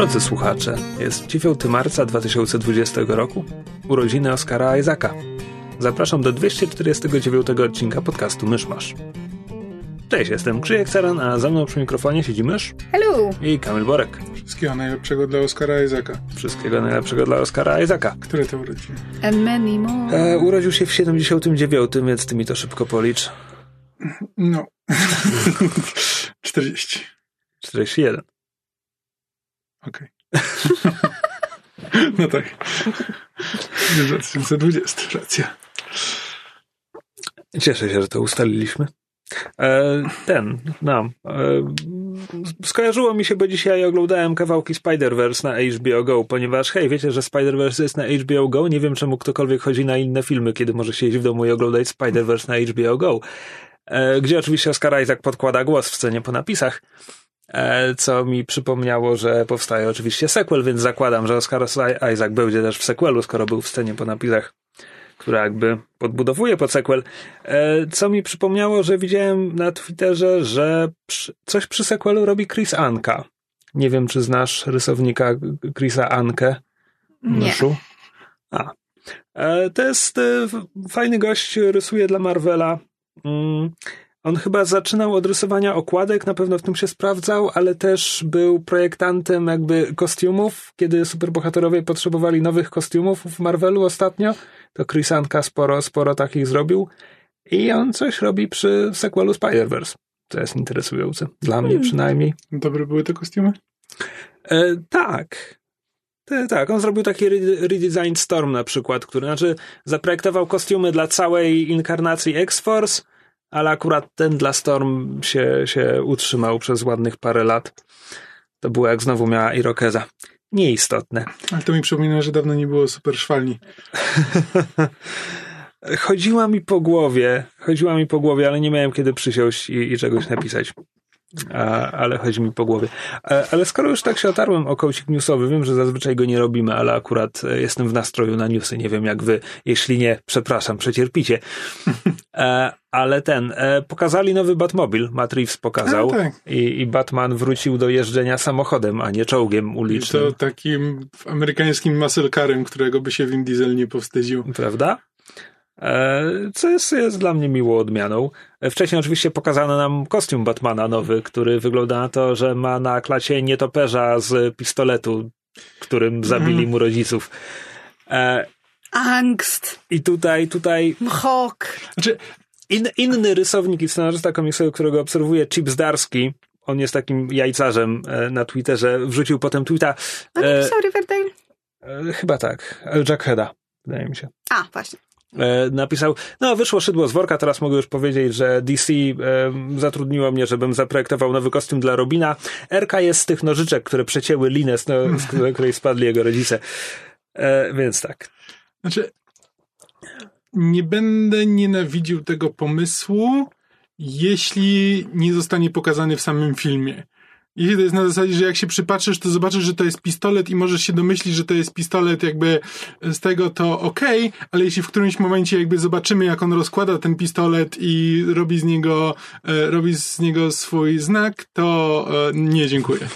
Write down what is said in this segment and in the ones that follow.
Drodzy słuchacze, jest 9 marca 2020 roku, urodziny Oskara Isaaca. Zapraszam do 249 odcinka podcastu Myszmasz. Cześć, jestem Krzyjek Ceran, a za mną przy mikrofonie siedzi Mysz Hello! i Kamil Borek. Wszystkiego najlepszego dla Oskara Isaaca. Wszystkiego najlepszego dla Oskara Isaaca. Które to urodziny? And many more. E, urodził się w 79, więc ty mi to szybko policz. No. 40. 41. Okej. no tak. 2020, racja. Cieszę się, że to ustaliliśmy. E, ten, no. E, skojarzyło mi się, bo dzisiaj oglądałem kawałki Spider-Verse na HBO Go, ponieważ hej, wiecie, że Spider-Verse jest na HBO Go? Nie wiem, czemu ktokolwiek chodzi na inne filmy, kiedy może siedzieć w domu i oglądać Spider-Verse na HBO Go. E, gdzie oczywiście Oscar Isaac podkłada głos w scenie po napisach, co mi przypomniało, że powstaje oczywiście sequel, więc zakładam, że Oscar Isaac będzie też w sequelu, skoro był w scenie po napisach która jakby podbudowuje pod sequel, e, co mi przypomniało, że widziałem na Twitterze, że coś przy sequelu robi Chris Anka. Nie wiem, czy znasz rysownika Chrisa Ankę? Nie. Myszu? A. E, To jest e, fajny gość, rysuje dla Marvela. On chyba zaczynał od rysowania okładek, na pewno w tym się sprawdzał, ale też był projektantem jakby kostiumów, kiedy superbohaterowie potrzebowali nowych kostiumów w Marvelu ostatnio, to Chris Anka sporo, sporo takich zrobił i on coś robi przy sequelu Spider-Verse, co jest interesujące. Dla mnie przynajmniej. Dobre były te kostiumy? E, tak. Tak, on zrobił taki re- redesign Storm na przykład, który znaczy zaprojektował kostiumy dla całej inkarnacji X-Force, ale akurat ten dla Storm się, się utrzymał przez ładnych parę lat. To było jak znowu miała Irokeza. Nieistotne. Ale to mi przypomina, że dawno nie było super szwalni. Chodziła mi po głowie, chodziła mi po głowie, ale nie miałem kiedy przysiąść i, i czegoś napisać. A, ale chodzi mi po głowie. A, ale skoro już tak się otarłem o kołcik newsowy, wiem, że zazwyczaj go nie robimy, ale akurat e, jestem w nastroju na newsy. Nie wiem jak wy. Jeśli nie, przepraszam, przecierpicie. E, ale ten, e, pokazali nowy Batmobil. Matt Reeves pokazał. A, tak. I, I Batman wrócił do jeżdżenia samochodem, a nie czołgiem I ulicznym. to takim amerykańskim muscle którego by się Vin Diesel nie powstydził. prawda? E, Co jest, jest dla mnie miłą odmianą. E, Wcześniej oczywiście pokazano nam kostium Batmana nowy, który wygląda na to, że ma na klacie nietoperza z pistoletu, którym zabili mu rodziców. E, Angst. I tutaj, tutaj Mchok. Znaczy, in, inny rysownik i scenarzysta komiksowy, którego obserwuję, Chip Zdarski, on jest takim jajcarzem e, na Twitterze, wrzucił potem tweeta, A e, Riverdale? e, chyba tak, Jack Heada, wydaje mi się. A, właśnie. E, napisał, no wyszło szydło z worka, teraz mogę już powiedzieć, że DC e, zatrudniło mnie, żebym zaprojektował nowy kostium dla Robina. RK jest z tych nożyczek, które przecięły linę, z, no, z której spadli jego rodzice. E, więc tak. znaczy, nie będę nienawidził tego pomysłu, jeśli nie zostanie pokazany w samym filmie. Jeśli to jest na zasadzie, że jak się przypatrzysz, to zobaczysz, że to jest pistolet i możesz się domyślić, że to jest pistolet jakby z tego, to okej, ale jeśli w którymś momencie jakby zobaczymy, jak on rozkłada ten pistolet i robi z niego, e, robi z niego swój znak, to e, nie, dziękuję.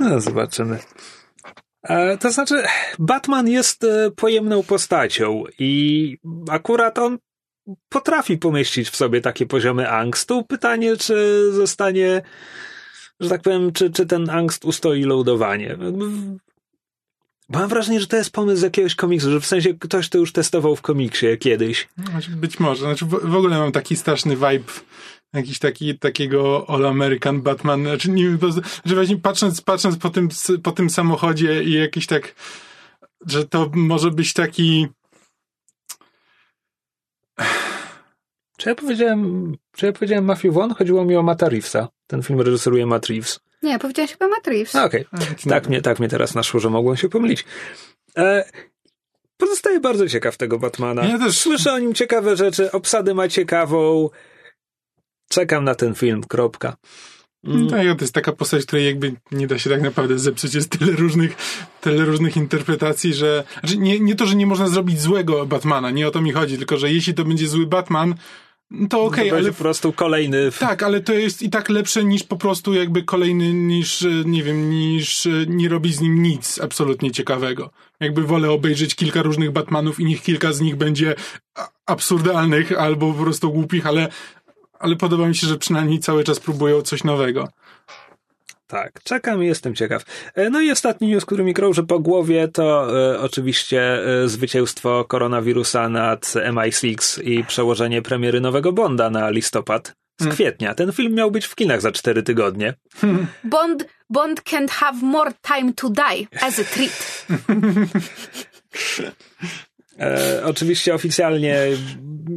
No, zobaczymy. E, to znaczy, Batman jest e, pojemną postacią i akurat on potrafi pomieścić w sobie takie poziomy angstu. Pytanie, czy zostanie, że tak powiem, czy, czy ten angst ustoi loadowanie. Mam wrażenie, że to jest pomysł z jakiegoś komiksu, że w sensie ktoś to już testował w komiksie kiedyś. Znaczy, być może. Znaczy, w, w ogóle mam taki straszny vibe jakiś taki, takiego All American Batman. Znaczy, nie że właśnie patrząc, patrząc po tym, po tym samochodzie i jakiś tak, że to może być taki Czy ja powiedziałem, czy ja powiedziałem Matthew Vaughn? Chodziło mi o Matta Reevesa. Ten film reżyseruje Matt Reeves. Nie, powiedziałeś chyba Matt Reeves. Okej, A, tak, mnie, tak mnie teraz naszło, że mogłem się pomylić. E, pozostaję bardzo ciekaw tego Batmana. Ja też. Słyszę o nim ciekawe rzeczy, obsadę ma ciekawą. Czekam na ten film, kropka. Mm. Tak, to jest taka postać, której jakby nie da się tak naprawdę zepsuć. Jest tyle różnych, tyle różnych interpretacji, że... Znaczy nie, nie to, że nie można zrobić złego Batmana, nie o to mi chodzi, tylko że jeśli to będzie zły Batman, no to okej, to ale... po prostu kolejny... Tak, ale to jest i tak lepsze niż po prostu jakby kolejny, niż, e, nie wiem, niż e, nie robi z nim nic absolutnie ciekawego. Jakby wolę obejrzeć kilka różnych Batmanów i niech kilka z nich będzie absurdalnych albo po prostu głupich, ale, ale podoba mi się, że przynajmniej cały czas próbują coś nowego. Tak, czekam i jestem ciekaw. E, No i ostatni news, który mi krąży po głowie, to e, oczywiście e, zwycięstwo koronawirusa nad MI6 i przełożenie premiery nowego Bonda na listopad z Hmm. kwietnia. Ten film miał być w kinach za cztery tygodnie. Bond, Bond can't have more time to die as a treat. E, oczywiście oficjalnie,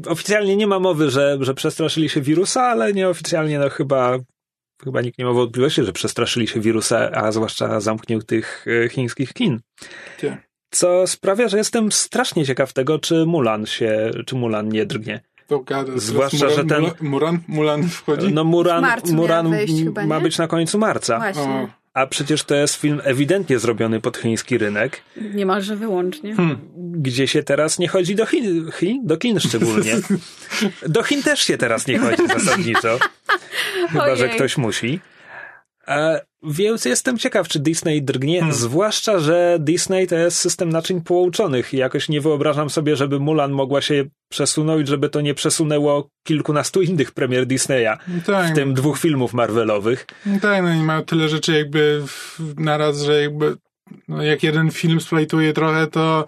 oficjalnie nie ma mowy, że, że przestraszyli się wirusa, ale nieoficjalnie no chyba, chyba nikt nie ma wątpliwości, że przestraszyli się wirusa, a zwłaszcza zamkniętych e, chińskich kin. Co sprawia, że jestem strasznie ciekaw tego, czy Mulan się, czy Mulan nie drgnie. To gada. Teraz Zwłaszcza, że ten- Mulan, Mulan, wchodzi? No Muran, Muran wyjść ma nie? być na końcu marca, Właśnie. O, a przecież to jest film ewidentnie zrobiony pod chiński rynek, Niemalże wyłącznie. gdzie się teraz nie chodzi do Chin, Chin? do Chin szczególnie. Do Chin też się teraz nie chodzi zasadniczo. Chyba, że Ojej. ktoś musi. Więc jestem ciekaw, czy Disney drgnie, zwłaszcza, że Disney to jest system naczyń połączonych i jakoś nie wyobrażam sobie, żeby Mulan mogła się przesunąć, żeby to nie przesunęło kilkunastu innych premier Disneya, tak, w tym dwóch filmów Marvelowych. No tak, no i mają tyle rzeczy jakby naraz, że jakby no jak jeden film splajtuje trochę, to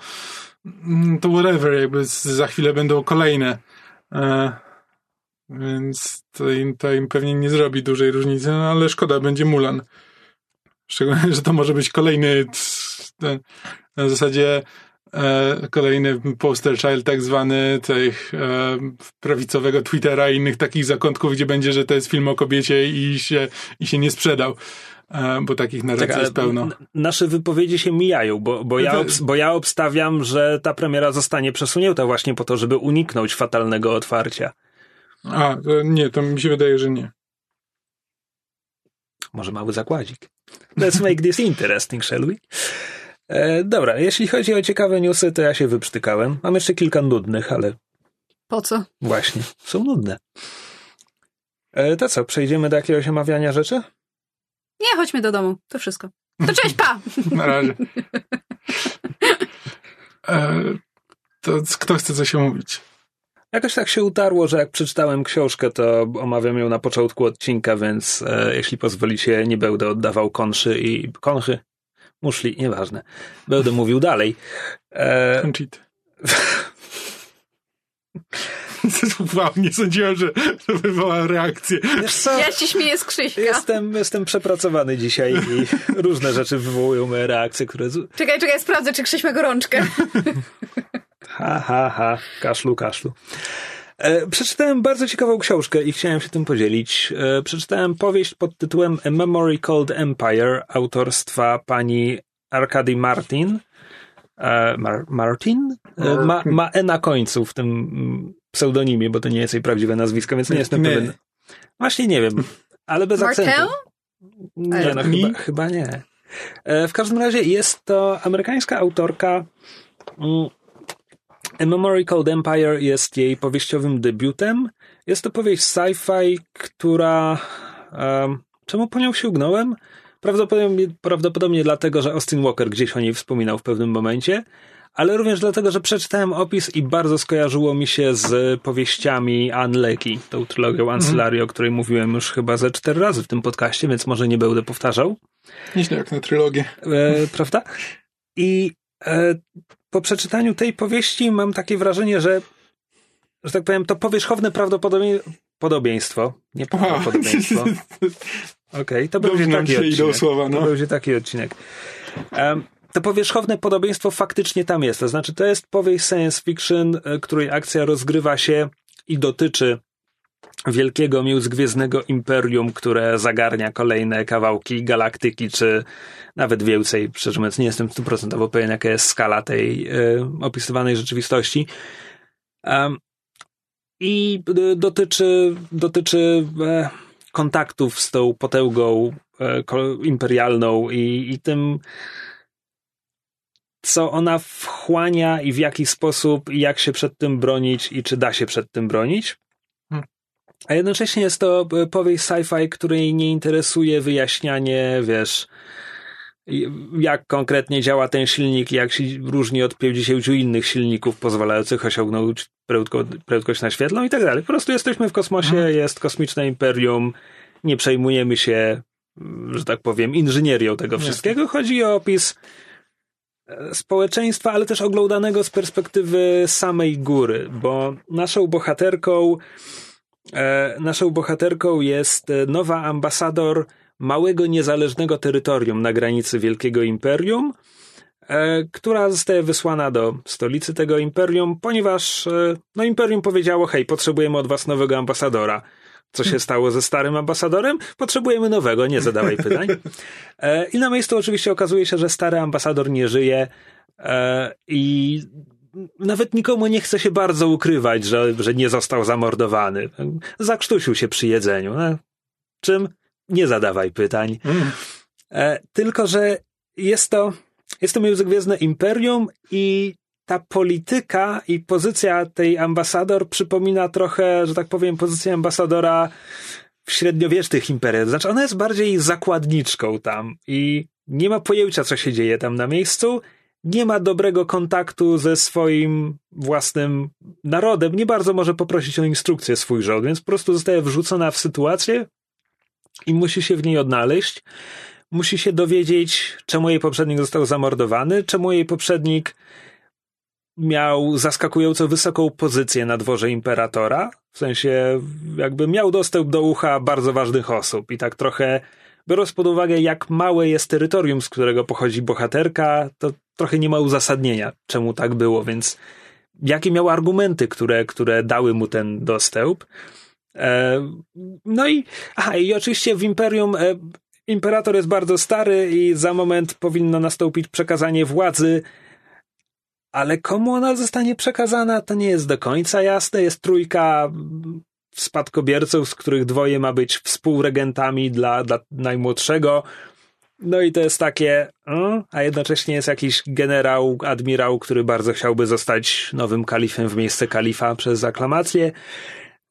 mm, to whatever, jakby za chwilę będą kolejne. E, więc to im, to im pewnie nie zrobi dużej różnicy, no ale szkoda, będzie Mulan. Szczególnie, że to może być kolejny na zasadzie e, kolejny poster child tak zwany tych e, prawicowego Twittera i innych takich zakątków, gdzie będzie, że to jest film o kobiecie i się, i się nie sprzedał. E, bo takich narracji Tak, jest pełno. nasze wypowiedzi się mijają, bo, bo, ja To- obs- bo ja obstawiam, że ta premiera zostanie przesunięta właśnie po to, żeby uniknąć fatalnego otwarcia. A, nie, to mi się wydaje, że nie. Może mały zakładzik. Let's make this interesting, shall we? E, dobra, jeśli chodzi o ciekawe newsy, to ja się wyprztykałem. Mam jeszcze kilka nudnych, ale Po co? właśnie, są nudne. E, to co, przejdziemy do jakiegoś omawiania rzeczy? Nie, chodźmy do domu. To wszystko. To cześć, pa! Na razie. E, to kto chce coś omówić? Jakoś tak się utarło, że jak przeczytałem książkę, to omawiam ją na początku odcinka, więc e, jeśli pozwolicie, nie będę oddawał konszy i konchy, muszli, nieważne. Będę mówił dalej. E, Conchit. Wow, nie sądziłem, że to wywoła reakcję. Ja się śmieję z Krzyśka. Jestem, jestem przepracowany dzisiaj i różne rzeczy wywołują moje reakcje, które... Czekaj, czekaj, sprawdzę, czy Krzyś ma gorączkę. Ha, ha, ha, kaszlu, kaszlu. E, przeczytałem bardzo ciekawą książkę i chciałem się tym podzielić. E, przeczytałem powieść pod tytułem A Memory Called Empire autorstwa pani Arkady Martin. E, Mar- Martin? E, ma, ma E na końcu w tym mm, pseudonimie, bo to nie jest jej prawdziwe nazwisko, więc nie jestem Nie. pewien. Właśnie nie wiem, ale bez Martel? akcentu. Nie, no Mi? chyba, chyba nie. E, W każdym razie jest to amerykańska autorka. A Memory Called Empire jest jej powieściowym debiutem. Jest to powieść sci-fi, która. em, czemu po nią sięgnąłem? Prawdopodobnie, prawdopodobnie dlatego, że Austin Walker gdzieś o niej wspominał w pewnym momencie, ale również dlatego, że przeczytałem opis i bardzo skojarzyło mi się z powieściami Anne Leckie, tą trylogią Ancillary, o której mówiłem już chyba ze cztery razy w tym podcaście, więc może nie będę powtarzał. Nieźle jak na trylogię. E, prawda? I e, po przeczytaniu tej powieści mam takie wrażenie, że, że tak powiem, to powierzchowne prawdopodobnie podobieństwo, nie prawdopodobieństwo. Okej, to będzie Dobrze taki odcinek. słowa, To no. będzie taki odcinek. Em, to powierzchowne podobieństwo faktycznie tam jest. To znaczy, to jest powieść science fiction, e, której akcja rozgrywa się i dotyczy wielkiego, miłzgwiezdnego imperium, które zagarnia kolejne kawałki galaktyki, czy nawet więcej. Szczerze mówiąc, nie jestem stuprocentowo pewien, jaka jest skala tej y, opisywanej rzeczywistości. Um, I dotyczy, dotyczy e, kontaktów z tą potęgą e, imperialną i, i tym, co ona wchłania i w jaki sposób, i jak się przed tym bronić, i czy da się przed tym bronić. A jednocześnie jest to e, powieść sci-fi, której nie interesuje wyjaśnianie, wiesz, jak konkretnie działa ten silnik, jak się różni od 50 innych silników pozwalających osiągnąć prędko, prędkość naświetlną i tak dalej. Po prostu jesteśmy w kosmosie, mhm. jest kosmiczne imperium, nie przejmujemy się, że tak powiem, inżynierią tego wszystkiego. Chodzi o opis e, społeczeństwa, ale też oglądanego z perspektywy samej góry, bo naszą bohaterką naszą bohaterką jest e, nowa ambasador małego, niezależnego terytorium na granicy Wielkiego Imperium, e, która zostaje wysłana do stolicy tego imperium, ponieważ no imperium powiedziało, hej, potrzebujemy od was nowego ambasadora. Co się stało ze starym ambasadorem? Potrzebujemy nowego, nie zadawaj pytań. I na miejscu oczywiście okazuje się, że stary ambasador nie żyje i nawet nikomu nie chce się bardzo ukrywać, że, że nie został zamordowany. Zakrztusił się przy jedzeniu. No, czym? Nie zadawaj pytań. Mm. E, tylko, że jest to, jest to Muzyk Gwiezdne Imperium i ta polityka i pozycja tej ambasador przypomina trochę, że tak powiem, pozycję ambasadora w średniowiecznych imperiach. Znaczy, ona jest bardziej zakładniczką tam i nie ma pojęcia, co się dzieje tam na miejscu nie ma dobrego kontaktu ze swoim własnym narodem, nie bardzo może poprosić o instrukcję swój rząd, więc po prostu zostaje wrzucona w sytuację i musi się w niej odnaleźć. Musi się dowiedzieć, czemu jej poprzednik został zamordowany, czemu jej poprzednik miał zaskakująco wysoką pozycję na dworze imperatora, w sensie jakby miał dostęp do ucha bardzo ważnych osób i tak trochę biorąc pod uwagę, jak małe jest terytorium, z którego pochodzi bohaterka, to trochę nie ma uzasadnienia, czemu tak było, więc jakie miał argumenty, które, które dały mu ten dostęp. E, no i, aha, i oczywiście w Imperium e, imperator jest bardzo stary i za moment powinno nastąpić przekazanie władzy, ale komu ona zostanie przekazana, to nie jest do końca jasne. Jest trójka spadkobierców, z których dwoje ma być współregentami dla, dla najmłodszego. No i to jest takie, a jednocześnie jest jakiś generał, admirał, który bardzo chciałby zostać nowym kalifem w miejsce kalifa przez aklamację.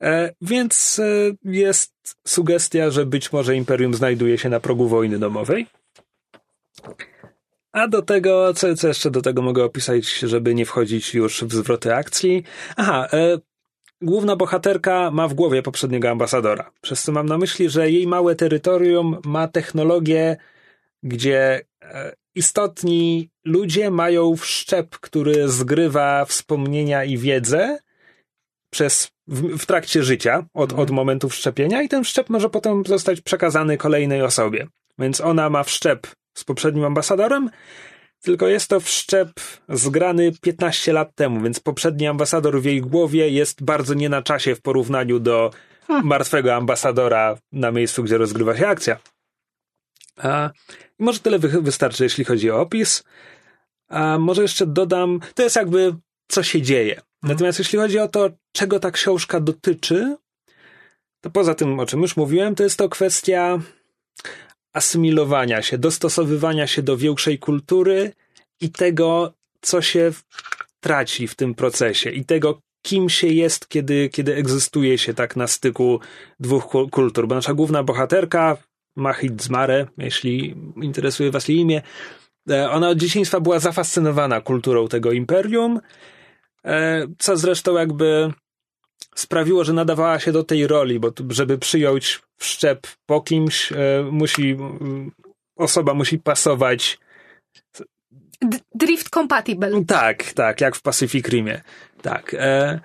E, więc e, jest sugestia, że być może imperium znajduje się na progu wojny domowej. A do tego, co, co jeszcze do tego mogę opisać, żeby nie wchodzić już w zwroty akcji? Aha, e, główna bohaterka ma w głowie poprzedniego ambasadora. Przez co mam na myśli, że jej małe terytorium ma technologię, gdzie e, istotni ludzie mają wszczep, który zgrywa wspomnienia i wiedzę przez, w, w trakcie życia, od, od mhm. momentu wszczepienia, i ten wszczep może potem zostać przekazany kolejnej osobie. Więc ona ma wszczep z poprzednim ambasadorem, tylko jest to wszczep zgrany 15 lat temu, więc poprzedni ambasador w jej głowie jest bardzo nie na czasie w porównaniu do hmm. martwego ambasadora na miejscu, gdzie rozgrywa się akcja. A, może tyle wy wystarczy, jeśli chodzi o opis. A może jeszcze dodam, to jest jakby co się dzieje. Hmm. Natomiast jeśli chodzi o to, czego ta książka dotyczy, to poza tym, o czym już mówiłem, to jest to kwestia asymilowania się, dostosowywania się do większej kultury i tego, co się traci w tym procesie i tego, kim się jest, kiedy, kiedy egzystuje się tak na styku dwóch kultur. Bo nasza główna bohaterka, Mahid Zmare, jeśli interesuje was jej imię, e, ona od dzieciństwa była zafascynowana kulturą tego imperium, e, co zresztą jakby sprawiło, że nadawała się do tej roli, bo żeby przyjąć wszczep po kimś, e, musi, osoba musi pasować. D drift compatible. Tak, tak, jak w Pacific Rimie. Tak. E,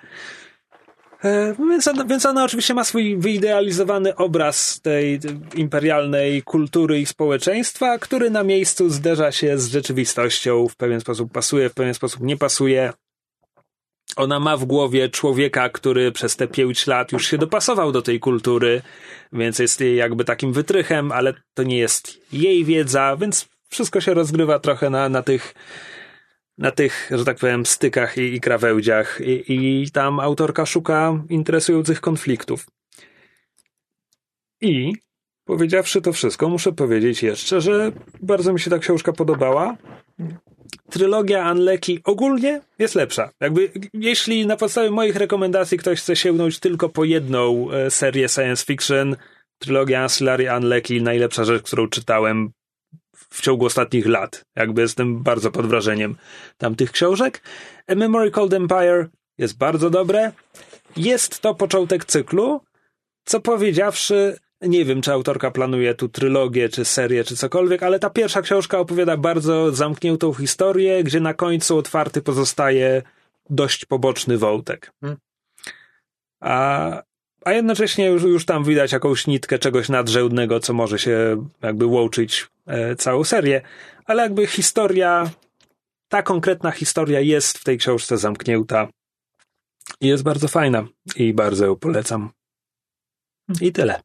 e, więc, ona, więc ona oczywiście ma swój wyidealizowany obraz tej imperialnej kultury i społeczeństwa, który na miejscu zderza się z rzeczywistością, w pewien sposób pasuje, w pewien sposób nie pasuje. Ona ma w głowie człowieka, który przez te pięć lat już się dopasował do tej kultury, więc jest jej jakby takim wytrychem, ale to nie jest jej wiedza, więc wszystko się rozgrywa trochę na, na tych na tych, że tak powiem, stykach i, i krawędziach I, i tam autorka szuka interesujących konfliktów. I powiedziawszy to wszystko, muszę powiedzieć jeszcze, że bardzo mi się ta książka podobała. Trylogia Unlucky ogólnie jest lepsza. Jakby, jeśli na podstawie moich rekomendacji ktoś chce sięgnąć tylko po jedną e, serię science fiction, trylogia Ancillary Unlucky, najlepsza rzecz, którą czytałem w ciągu ostatnich lat. Jakby jestem bardzo pod wrażeniem tamtych książek. A Memory Called Empire jest bardzo dobre. Jest to początek cyklu, co powiedziawszy, nie wiem, czy autorka planuje tu trylogię, czy serię, czy cokolwiek, ale ta pierwsza książka opowiada bardzo zamkniętą historię, gdzie na końcu otwarty pozostaje dość poboczny wątek. A, a jednocześnie już, już tam widać jakąś nitkę czegoś nadrzędnego, co może się jakby łączyć e, całą serię, ale jakby historia, ta konkretna historia jest w tej książce zamknięta i jest bardzo fajna i bardzo ją polecam. I tyle.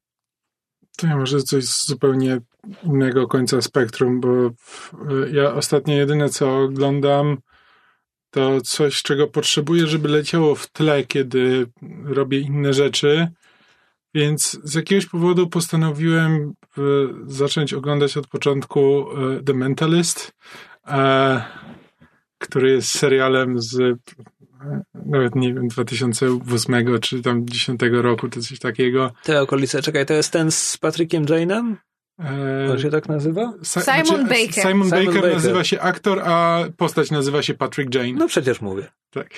To ja może coś z zupełnie innego końca spektrum, bo ja ostatnio jedyne co oglądam to coś, czego potrzebuję, żeby leciało w tle, kiedy robię inne rzeczy. Więc z jakiegoś powodu postanowiłem e, zacząć oglądać od początku e, The Mentalist, e, który jest serialem z nawet nie wiem, 2008 czy tam 10 roku, to coś takiego. Te okolice, czekaj, to jest ten z Patrickiem Jane'em? E, On się tak nazywa? Simon Baker. Simon, Simon Baker, Baker. nazywa się aktor, a postać nazywa się Patrick Jane. No przecież mówię. Tak.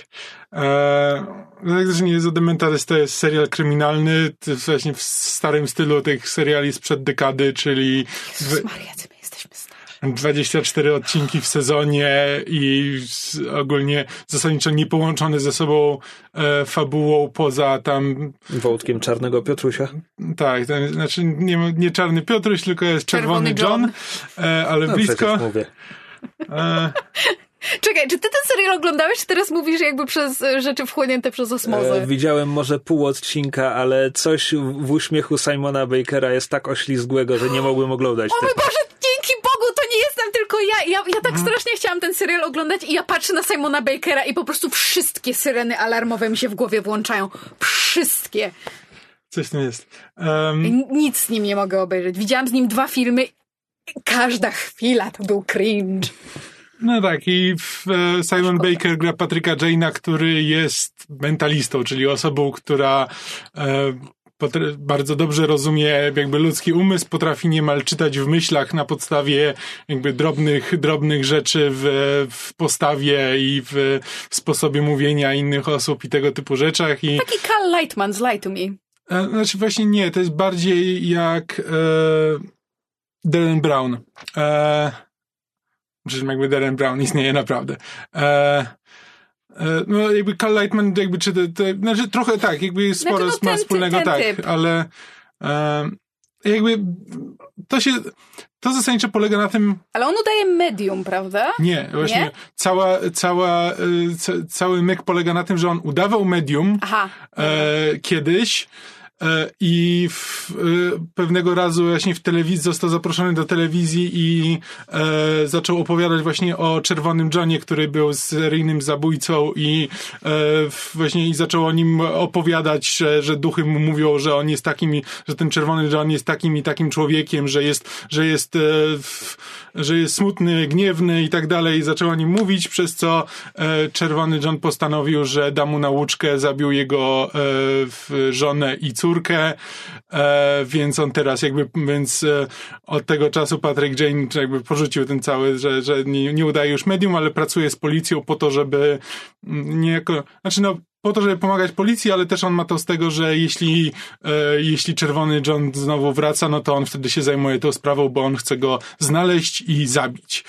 Eee, tak też nie jest The Mentalist, to jest serial kryminalny, to jest właśnie w starym stylu tych seriali sprzed dekady, czyli Jezus Maria, ty. 24 odcinki w sezonie i ogólnie zasadniczo nie połączone ze sobą e, fabułą poza tam, Wątkiem Czarnego Piotrusia. tak, znaczy nie, nie Czarny Piotruś, tylko jest Czerwony, Czerwony John, e, ale No blisko. mówię. E, Czekaj, czy ty ten serial oglądałeś, czy teraz mówisz jakby przez rzeczy wchłonięte przez osmozę? E, widziałem może pół odcinka, ale coś w uśmiechu Simona Bakera jest tak oślizgłego, że nie mogłem oglądać O mój tego. Boże, dzięki jestem tylko ja. Ja, ja tak strasznie chciałam ten serial oglądać i ja patrzę na Simona Bakera i po prostu wszystkie syreny alarmowe mi się w głowie włączają. Wszystkie. coś tam jest. I Nic z nim nie mogę obejrzeć. Widziałam z nim dwa filmy. Każda chwila to był cringe. No tak, i e, Simon Baker gra Patryka Jane'a, który jest mentalistą, czyli osobą, która e, bardzo dobrze rozumie jakby ludzki umysł, potrafi niemal czytać w myślach na podstawie jakby drobnych, drobnych rzeczy w, w postawie i w, w sposobie mówienia innych osób i tego typu rzeczach. I, Taki Cal Lightman z Lie to Me. znaczy właśnie nie, to jest bardziej jak e, Darren Brown. E, Przecież jakby Darren Brown istnieje naprawdę. E, no jakby Cal Lightman jakby czy te, te, znaczy trochę tak, jakby Znaczy, sporo no ma ten- wspólnego ten tak, typ. ale e, jakby to się, to zasadniczo polega na tym, Ale on udaje medium, prawda? nie, właśnie Nie? cała, cała, e, ca, cały myk polega na tym, że on udawał medium e, kiedyś e, i w, e, pewnego razu właśnie w telewizji został zaproszony do telewizji i e, zaczął opowiadać właśnie o Czerwonym Johnie, który był seryjnym zabójcą i e, właśnie i zaczął o nim opowiadać, że, że duchy mu mówią, że on jest takim, że ten Czerwony John jest takim i takim człowiekiem, że jest, że jest, e, w, że jest smutny, gniewny i tak dalej. Zaczął o nim mówić, przez co e, Czerwony John postanowił, że da mu nauczkę, zabił jego e, żonę i córkę, e, więc on teraz jakby, więc e, od tego czasu Patrick Jane jakby porzucił ten cały, że, że nie, nie udaje już medium, ale pracuje z policją po to, żeby mm, niejako, znaczy no, po to, żeby pomagać policji, ale też on ma to z tego, że jeśli, e, jeśli Czerwony John znowu wraca, no to on wtedy się zajmuje tą sprawą, bo on chce go znaleźć i zabić.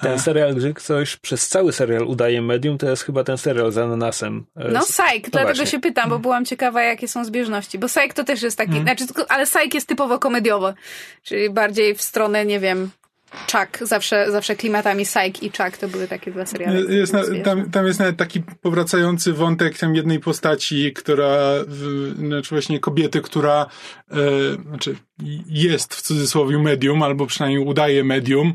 Ten serial, gdzie ktoś przez cały serial udaje medium, to jest chyba ten serial z ananasem. E, No z- Psych, dlatego właśnie. się pytam, bo byłam ciekawa, jakie są zbieżności. Bo Psych to też jest taki, Mhm. znaczy, ale Psych jest typowo komediowy, czyli bardziej w stronę, nie wiem, Chuck, zawsze, zawsze klimatami Psych i Chuck to były takie dwa seriale. Jest na, tam, tam jest nawet taki powracający wątek tam jednej postaci, która, w, znaczy właśnie kobiety, która e, znaczy jest w cudzysłowie medium, albo przynajmniej udaje medium,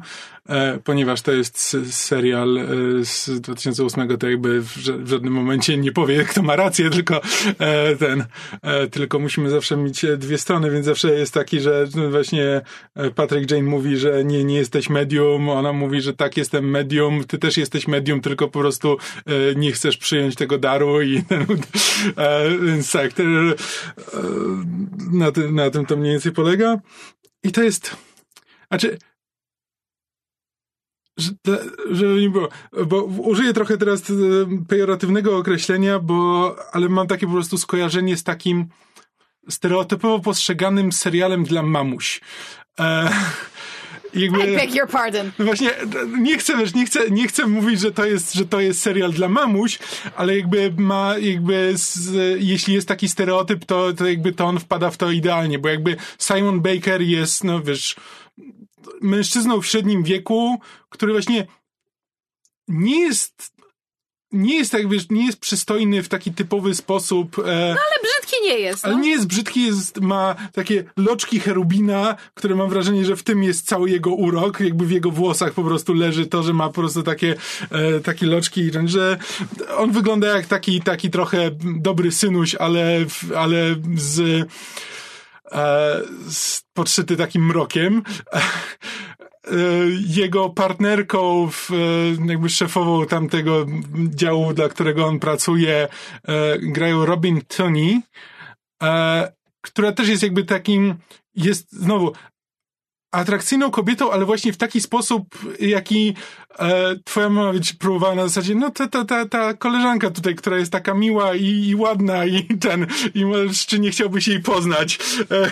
e, ponieważ to jest serial e, z 2008, to jakby w, żadnym momencie nie powie, kto ma rację, tylko e, ten, tylko musimy zawsze mieć dwie strony, więc zawsze jest taki, że właśnie Patrick Jane mówi, że nie, nie jesteś medium, ona mówi, że tak, jestem medium, ty też jesteś medium, tylko po prostu nie chcesz przyjąć tego daru i więc tak, na, tym, na tym to mniej więcej polega. I to jest, znaczy, żeby nie było, bo użyję trochę teraz e, pejoratywnego określenia, bo, ale mam takie po prostu skojarzenie z takim stereotypowo postrzeganym serialem dla mamuś. E, jakby, I beg your pardon. No właśnie, nie chcę, wiesz, nie chcę, nie chcę mówić, że to jest, że to jest serial dla mamuś, ale jakby ma, jakby, z, jeśli jest taki stereotyp, to, to jakby to on wpada w to idealnie, bo jakby Simon Baker jest, no wiesz, mężczyzną w średnim wieku, który właśnie nie jest nie jest tak, wiesz, nie jest przystojny w taki typowy sposób. E, no ale brzydki nie jest. Ale no. nie jest brzydki, jest, ma takie loczki cherubina, które mam wrażenie, że w tym jest cały jego urok, jakby w jego włosach po prostu leży to, że ma po prostu takie, e, takie loczki, że on wygląda jak taki, taki trochę dobry synuś, ale, ale z, e, z podszyty takim mrokiem. E, jego partnerką, w, e, jakby szefową tamtego działu, dla którego on pracuje, e, grają Robin Tony, która też jest jakby takim, jest znowu atrakcyjną kobietą, ale właśnie w taki sposób, jaki e, twoja mama być próbowała na zasadzie, no ta, ta, ta, ta koleżanka tutaj, która jest taka miła i, i ładna i ten, i możesz, czy nie chciałbyś jej poznać e,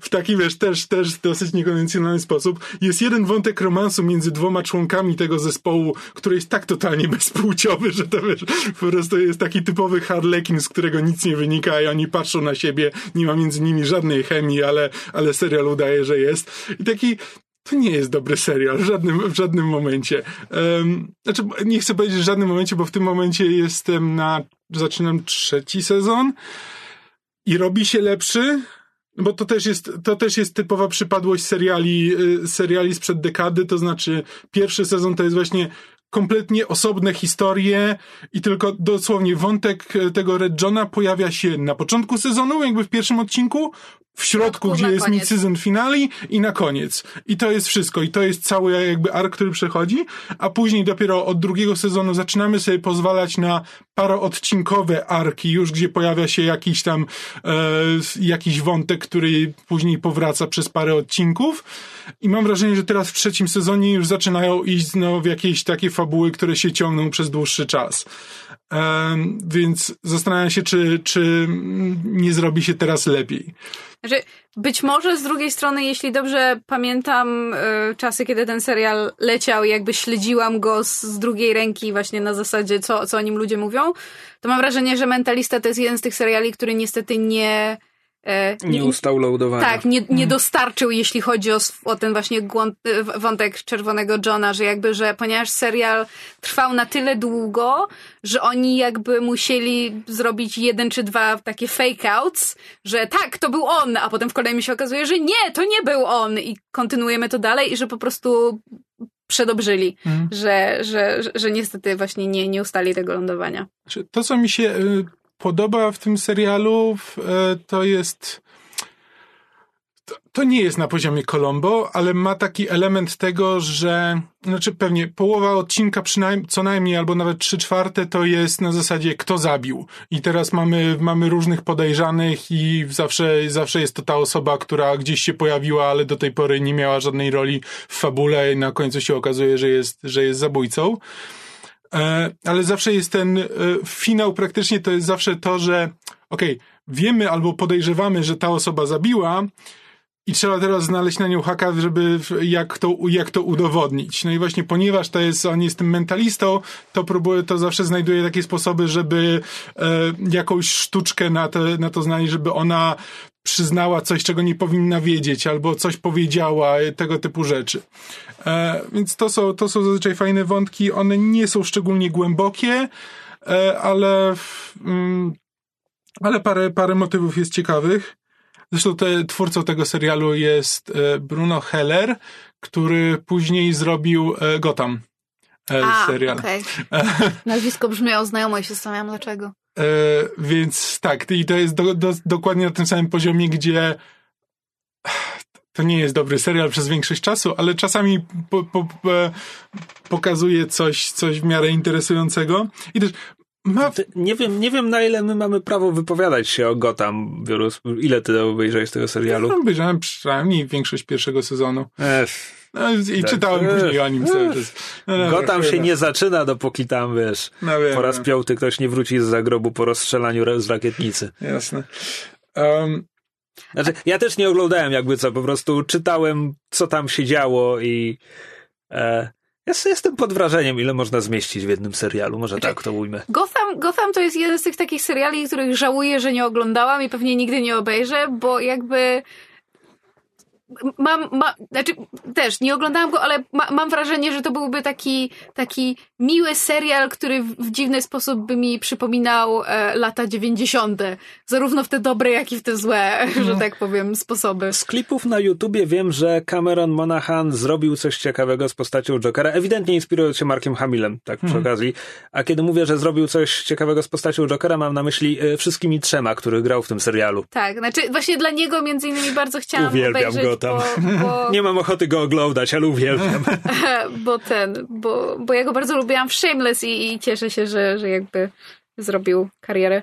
w taki, wiesz, też, też dosyć niekonwencjonalny sposób. Jest jeden wątek romansu między dwoma członkami tego zespołu, który jest tak totalnie bezpłciowy, że to wiesz, po prostu jest taki typowy harlekin, z którego nic nie wynika i oni patrzą na siebie, nie ma między nimi żadnej chemii, ale, ale serial udaje, że jest. I taki to nie jest dobry serial w żadnym, w żadnym momencie. Um, znaczy, nie chcę powiedzieć w żadnym momencie, bo w tym momencie jestem na, zaczynam trzeci sezon i robi się lepszy, bo to też jest, to też jest typowa przypadłość seriali, y, seriali sprzed dekady, to znaczy pierwszy sezon to jest właśnie kompletnie osobne historie i tylko dosłownie wątek tego Red Johna pojawia się na początku sezonu, jakby w pierwszym odcinku, w środku, gdzie jest mid-season finale i na koniec. I to jest wszystko. I to jest cały jakby ark, który przechodzi, a później dopiero od drugiego sezonu zaczynamy sobie pozwalać na paroodcinkowe arki już, gdzie pojawia się jakiś tam e, jakiś wątek, który później powraca przez parę odcinków. I mam wrażenie, że teraz w trzecim sezonie już zaczynają iść znowu w jakieś takie fabuły, które się ciągną przez dłuższy czas. Więc zastanawiam się, czy, czy nie zrobi się teraz lepiej. Znaczy, być może z drugiej strony, jeśli dobrze pamiętam y, czasy, kiedy ten serial leciał i jakby śledziłam go z, z, drugiej ręki właśnie na zasadzie, co, co o nim ludzie mówią, to mam wrażenie, że Mentalista to jest jeden z tych seriali, który niestety nie E, nie, ustał loadowania. Tak, nie, nie mhm. dostarczył, jeśli chodzi o, o ten właśnie e, wątek Czerwonego Johna, że jakby, że ponieważ serial trwał na tyle długo, że oni jakby musieli zrobić jeden czy dwa takie fake outs, że tak, to był on, a potem w kolejnym się okazuje, że nie, to nie był on i kontynuujemy to dalej i że po prostu przedobrzyli, mhm. że, że, że, że niestety właśnie nie, nie ustali tego lądowania. To, co mi się y, podoba w tym serialu, e, to jest. To nie jest na poziomie Colombo, ale ma taki element tego, że znaczy pewnie połowa odcinka przynajmniej, co najmniej, albo nawet trzy czwarte to jest na zasadzie kto zabił. I teraz mamy, mamy różnych podejrzanych i zawsze, zawsze jest to ta osoba, która gdzieś się pojawiła, ale do tej pory nie miała żadnej roli w fabule i na końcu się okazuje, że jest, że jest zabójcą. E, ale zawsze jest ten e, finał, praktycznie to jest zawsze to, że okej, okay, wiemy albo podejrzewamy, że ta osoba zabiła i trzeba teraz znaleźć na nią haka, żeby jak to, jak to udowodnić. No i właśnie ponieważ to jest, on jest tym mentalistą, to próbuje, to zawsze znajduje takie sposoby, żeby e, jakąś sztuczkę na to, na to znaleźć, żeby ona przyznała coś, czego nie powinna wiedzieć, albo coś powiedziała, tego typu rzeczy. E, więc to są, to są zazwyczaj fajne wątki. One nie są szczególnie głębokie, e, ale, mm, ale parę, parę motywów jest ciekawych. Zresztą te, twórcą tego serialu jest e, Bruno Heller, który później zrobił e, Gotham. E, A, serial. okej. Nazwisko brzmiało znajomo i się zastanawiam dlaczego. E, więc tak, i to jest do, do, dokładnie na tym samym poziomie, gdzie to nie jest dobry serial przez większość czasu, ale czasami po, po, po, pokazuje coś, coś w miarę interesującego. I też ma... Nie wiem, nie wiem na ile my mamy prawo wypowiadać się o Gotham, ile ty obejrzałeś tego serialu? Obejrzałem przynajmniej większość pierwszego sezonu. Ech, No, I Tak. czytałem później o nim cały czas. No, dobra, Gotham się nie zaczyna, dopóki tam, wiesz, No wiem, po raz no. piąty ktoś nie wróci z zagrobu po rozstrzelaniu z rakietnicy. Jasne. Um, Znaczy, ja też nie oglądałem jakby co, po prostu czytałem, co tam się działo i e, jest, jestem pod wrażeniem, ile można zmieścić w jednym serialu, może Znaczy, tak to ujmę. Gotham, Gotham to jest jeden z tych takich seriali, których żałuję, że nie oglądałam i pewnie nigdy nie obejrzę, bo jakby mam, ma, znaczy też nie oglądałam go, ale ma, mam wrażenie, że to byłby taki, taki miły serial, który w, w dziwny sposób by mi przypominał e, lata 90. Zarówno w te dobre, jak i w te złe, że tak powiem, sposoby. Z klipów na YouTubie wiem, że Cameron Monaghan zrobił coś ciekawego z postacią Jokera, ewidentnie inspirując się Markiem Hamillem, tak przy okazji. A kiedy mówię, że zrobił coś ciekawego z postacią Jokera, mam na myśli e, wszystkimi trzema, których grał w tym serialu. Tak, znaczy właśnie dla niego między innymi bardzo chciałam Uwielbiam obejrzeć, go tam. Bo, bo, Nie mam ochoty go oglądać, ale uwielbiam. bo ten, bo, bo ja go bardzo lubiłam w Shameless i, i cieszę się, że, że jakby zrobił karierę.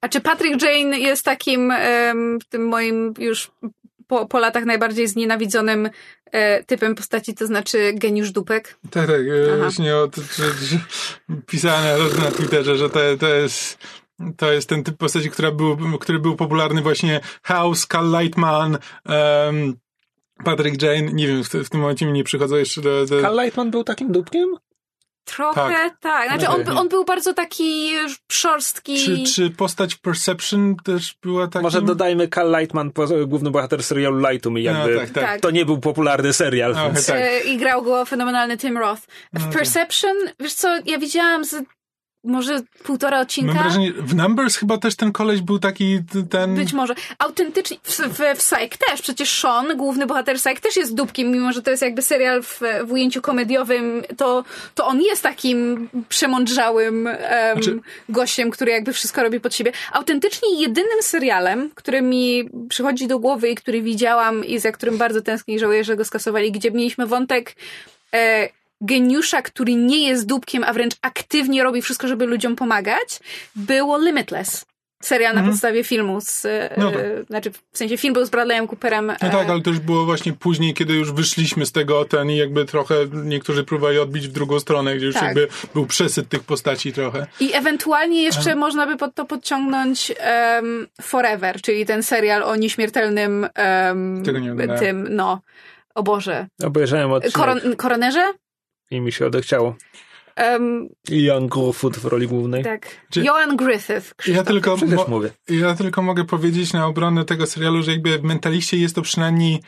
A czy Patrick Jane jest takim em, tym moim już po, po latach najbardziej znienawidzonym e, typem postaci, to znaczy geniusz dupek? tak, tak. e, Aha. Właśnie o, to, że, że, pisałem na, na Twitterze, że to, to jest to jest ten typ postaci, która był, który był popularny właśnie House, Cal Lightman, um, Patrick Jane. Nie wiem, w, w tym momencie mi nie przychodzą jeszcze do... do... Cal Lightman był takim dupkiem? Trochę tak. Tak. Znaczy on, on był bardzo taki szorstki. Czy, czy postać Perception też była takim... Może dodajmy Cal Lightman, główny bohater serialu Light to Me, jakby. No, tak, tak. Tak. To nie był popularny serial. Trochę więc... tak. E, I grał go fenomenalny Tim Roth. W No, Perception, wiesz co, ja widziałam z może półtora odcinka. Mam wrażenie, w Numbers chyba też ten koleś był taki ten... Być może. Autentycznie, w, w, w Psych też. Przecież Sean, główny bohater Psych, też jest dupkiem, mimo że to jest jakby serial w, w ujęciu komediowym, to, to on jest takim przemądrzałym em, Znaczy- gościem, który jakby wszystko robi pod siebie. Autentycznie jedynym serialem, który mi przychodzi do głowy i który widziałam i za którym bardzo tęsknię i żałuję, że go skasowali, gdzie mieliśmy wątek e, geniusza, który nie jest dupkiem, a wręcz aktywnie robi wszystko, żeby ludziom pomagać, było Limitless. Serial na podstawie filmu z, e, No tak. znaczy w sensie film był z Bradleyem Cooperem. No e, tak, ale to już było właśnie później, kiedy już wyszliśmy z tego ten i jakby trochę niektórzy próbowali odbić w drugą stronę, gdzie już Tak. jakby był przesyt tych postaci trochę. I ewentualnie jeszcze można by pod to podciągnąć em, Forever, czyli ten serial o nieśmiertelnym em, Tego nie oglądałem. tym, no, o Boże, Obejrzałem odcinek Koron, koronerze? I mi się odechciało. Em, I Jan Grufut w roli głównej. tak. Czy- Joan Griffith. Ja tylko, mo- mówię. ja tylko mogę powiedzieć na obronę tego serialu, że jakby w mentaliście jest to przynajmniej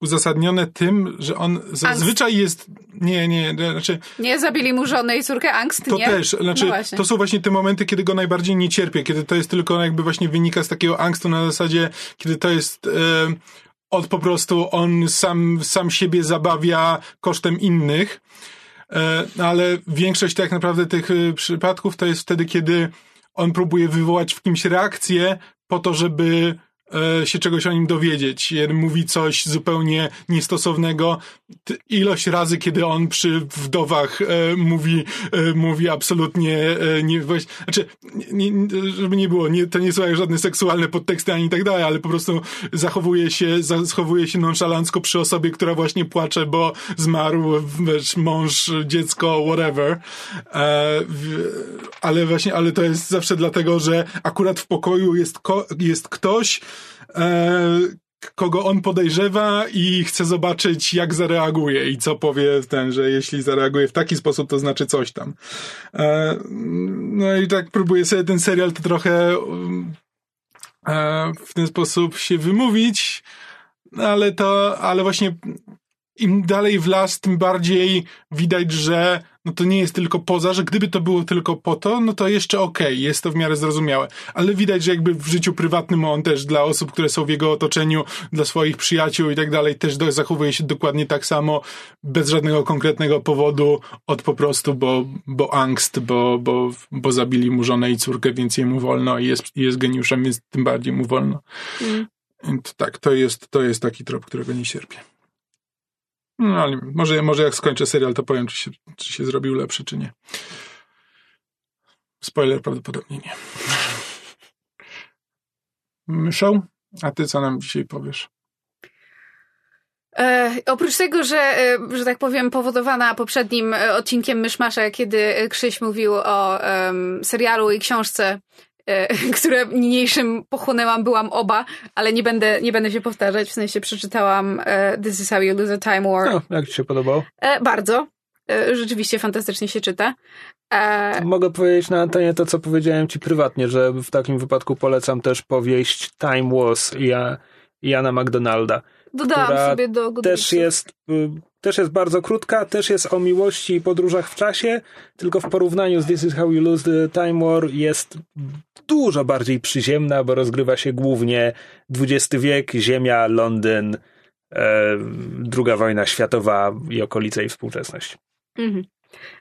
uzasadnione tym, że on zazwyczaj jest, nie, nie, znaczy Nie zabili mu żonę i córkę angst, To nie? też, znaczy, No właśnie. to są właśnie te momenty, kiedy go najbardziej nie cierpię, kiedy to jest tylko jakby właśnie wynika z takiego angstu na zasadzie, kiedy to jest e, od po prostu on sam, sam siebie zabawia kosztem innych. E, ale większość tak naprawdę tych e, przypadków to jest wtedy, kiedy on próbuje wywołać w kimś reakcję po to, żeby się czegoś o nim dowiedzieć. Jeden mówi coś zupełnie niestosownego. Ilość razy, kiedy on przy wdowach e, mówi, e, mówi absolutnie e, nie, właś- znaczy, nie, żeby nie było, nie, to nie są żadne seksualne podteksty ani tak dalej, ale po prostu zachowuje się, zachowuje się nonszalancko przy osobie, która właśnie płacze, bo zmarł wiesz, mąż, dziecko, whatever. E, ale właśnie, ale to jest zawsze dlatego, że akurat w pokoju jest, ko, jest ktoś, e, kogo on podejrzewa i chce zobaczyć, jak zareaguje i co powie ten, że jeśli zareaguje w taki sposób, to znaczy coś tam. E, no i tak próbuję sobie ten serial to trochę um, e, w ten sposób się wymówić, ale to, ale właśnie im dalej w las, tym bardziej widać, że no to nie jest tylko poza, że gdyby to było tylko po to, no to jeszcze okej, okay, jest to w miarę zrozumiałe. Ale widać, że jakby w życiu prywatnym on też dla osób, które są w jego otoczeniu, dla swoich przyjaciół i tak dalej, też do, zachowuje się dokładnie tak samo, bez żadnego konkretnego powodu, od po prostu, bo, bo angst, bo, bo, bo zabili mu żonę i córkę, więc jemu wolno i jest, jest geniuszem, więc tym bardziej mu wolno. Mm. Tak, to jest, to jest taki trop, którego nie cierpię. No, ale może, może jak skończę serial, to powiem, czy się, czy się zrobił lepszy, czy nie. Spoiler prawdopodobnie nie. Myszą? A ty co nam dzisiaj powiesz? E, oprócz tego, że, e, że tak powiem, powodowana poprzednim e, odcinkiem Myszmasza, kiedy Krzyś mówił o um, serialu i książce które niniejszym pochłonęłam, byłam oba, ale nie będę, nie będę się powtarzać, w sensie przeczytałam e, This is how you lose a time war. No, jak ci się podobał? E, bardzo. Rzeczywiście fantastycznie się czyta. Mogę powiedzieć na antenie to, co powiedziałem ci prywatnie, że w takim wypadku polecam też powieść Time Wars Jana McDonalda. Dodałam sobie do Też jest y, też jest bardzo krótka, też jest o miłości i podróżach w czasie, tylko w porównaniu z This is How You Lose the Time War jest dużo bardziej przyziemna, bo rozgrywa się głównie XX wiek, Ziemia, Londyn, e, druga wojna światowa i okolice i współczesność. Mhm.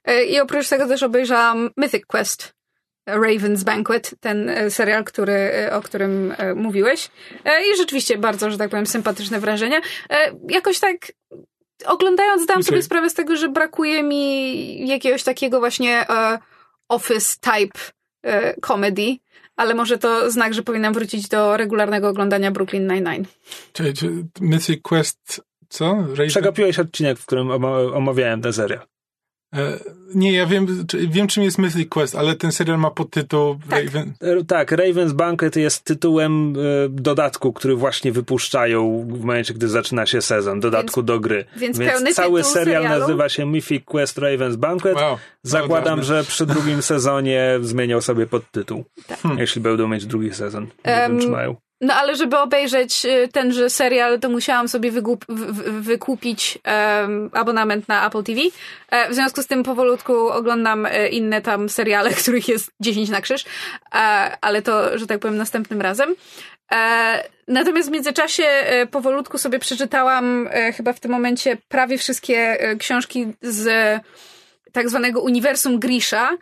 E, I oprócz tego też obejrzałam Mythic Quest. Raven's Banquet, ten e, serial, który, e, o którym mówiłeś. I rzeczywiście bardzo, że tak powiem, sympatyczne wrażenia. Jakoś tak oglądając zdałam okay. sobie sprawę z tego, że brakuje mi jakiegoś takiego właśnie uh, office type uh, comedy, ale może to znak, że powinnam wrócić do regularnego oglądania Brooklyn Nine-Nine. Czy, czy Mythic Quest co? Raven? Przegapiłeś odcinek, w którym omawiałem tę serię. E, nie, ja wiem, wiem czym jest Mythic Quest, ale ten serial ma podtytuł tak. Raven... E, tak, Raven's Banquet jest tytułem e, dodatku, który właśnie wypuszczają w momencie, gdy zaczyna się sezon, dodatku więc, do gry. Więc, więc cały serial serialu? nazywa się Mythic Quest Raven's Banquet. Wow. Zakładam, że przy drugim sezonie zmienią sobie podtytuł. Tak. Jeśli będą mieć drugi sezon. Nie um, wiem, czy mają. No ale żeby obejrzeć y, tenże serial, to musiałam sobie wykup, wykupić um, abonament na Apple TV. E, w związku z tym powolutku oglądam e, inne tam seriale, których jest 10 na krzyż, e, ale to, że tak powiem, następnym razem. Natomiast w międzyczasie powolutku sobie przeczytałam chyba w tym momencie prawie wszystkie książki z tak zwanego uniwersum Grisha,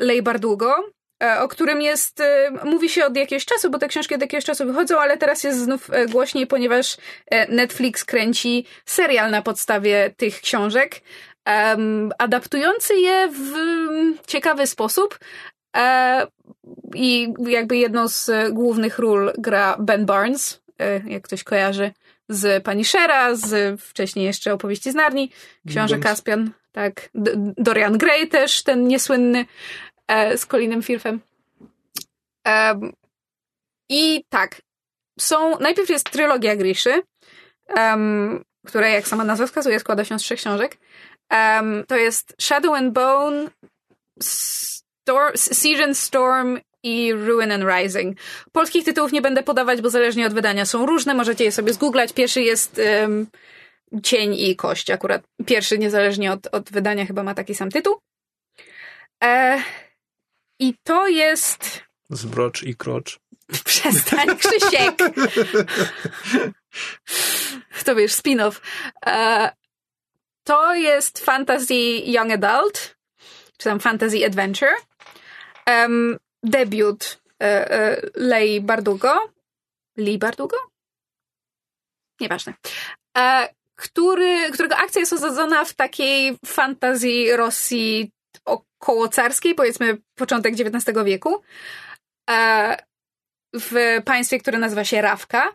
Lej Bardugo. E, o którym jest, e, mówi się od jakiegoś czasu, bo te książki od jakiegoś czasu wychodzą, ale teraz jest znów e, głośniej, ponieważ Netflix kręci serial na podstawie tych książek, adaptujący je w ciekawy sposób. I jakby jedną z głównych ról gra Ben Barnes, jak ktoś kojarzy, z Pani Shera, z wcześniej jeszcze opowieści z Narni, książę Caspian, tak, Dorian Gray też, ten niesłynny. E, z Colinem Firthem. I tak, są, najpierw jest trylogia Griszy, um, która, jak sama nazwa wskazuje, składa się z trzech książek. Um, to jest Shadow and Bone, Storm, Storm i Ruin and Rising. Polskich tytułów nie będę podawać, bo zależnie od wydania są różne, możecie je sobie zgooglać. Pierwszy jest um, Cień i Kość, akurat pierwszy, niezależnie od, od wydania, chyba ma taki sam tytuł. E, i to jest. Zbrocz i krocz. Przestań, Krzysiek! to wiesz, spin-off. E, to jest fantasy young adult, czy tam fantasy adventure. Um, debiut e, e, Lei Bardugo. Lee Bardugo? Nieważne. E, który, którego akcja jest osadzona w takiej fantazji Rosji około carskiej, powiedzmy początek XIX wieku, e, w państwie, które nazywa się Rawka,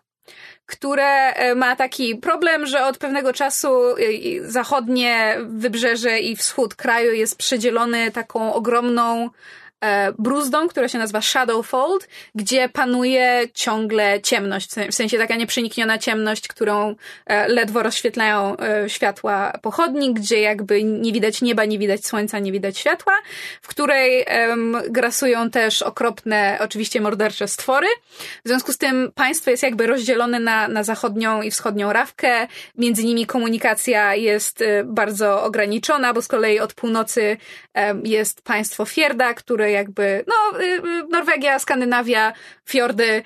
które e, ma taki problem, że od pewnego czasu e, zachodnie wybrzeże i wschód kraju jest przedzielony taką ogromną e, bruzdą, która się nazywa Shadowfold, gdzie panuje ciągle ciemność, w sensie taka nieprzenikniona ciemność, którą e, ledwo rozświetlają e, światła pochodni, gdzie jakby nie widać nieba, nie widać słońca, nie widać światła, w której grasują też okropne, oczywiście mordercze stwory. W związku z tym państwo jest jakby rozdzielone na, na zachodnią i wschodnią rawkę, między nimi komunikacja jest bardzo ograniczona, bo z kolei od północy jest państwo Fierda, które jakby, no, y, y, Norwegia, Skandynawia, fiordy,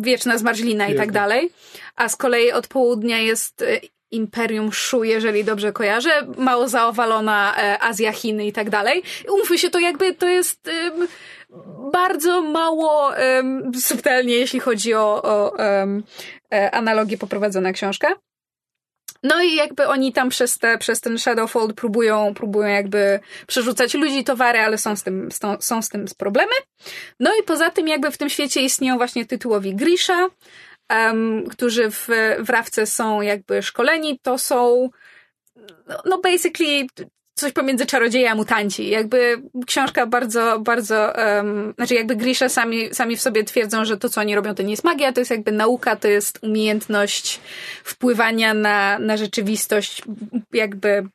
wieczna zmarzlina i tak dalej. A z kolei od południa jest y, Imperium Shu, jeżeli dobrze kojarzę, mało zaowalona e, Azja, Chiny i tak dalej. Umówmy się, to jakby to jest um, bardzo mało um, subtelnie, jeśli chodzi o, o um, analogię poprowadzona książka. No i jakby oni tam przez, te, przez ten Shadowfold próbują, próbują jakby przerzucać ludzi, towary, ale są z tym, są z tym problemy. No i poza tym jakby w tym świecie istnieją właśnie tytułowi Grisha, um, którzy w, w Rawce są jakby szkoleni. To są no, no basically coś pomiędzy czarodzieja a mutanci. Jakby książka bardzo, bardzo, um, znaczy jakby Grisha sami, sami w sobie twierdzą, że to, co oni robią, to nie jest magia, to jest jakby nauka, to jest umiejętność wpływania na, na rzeczywistość, jakby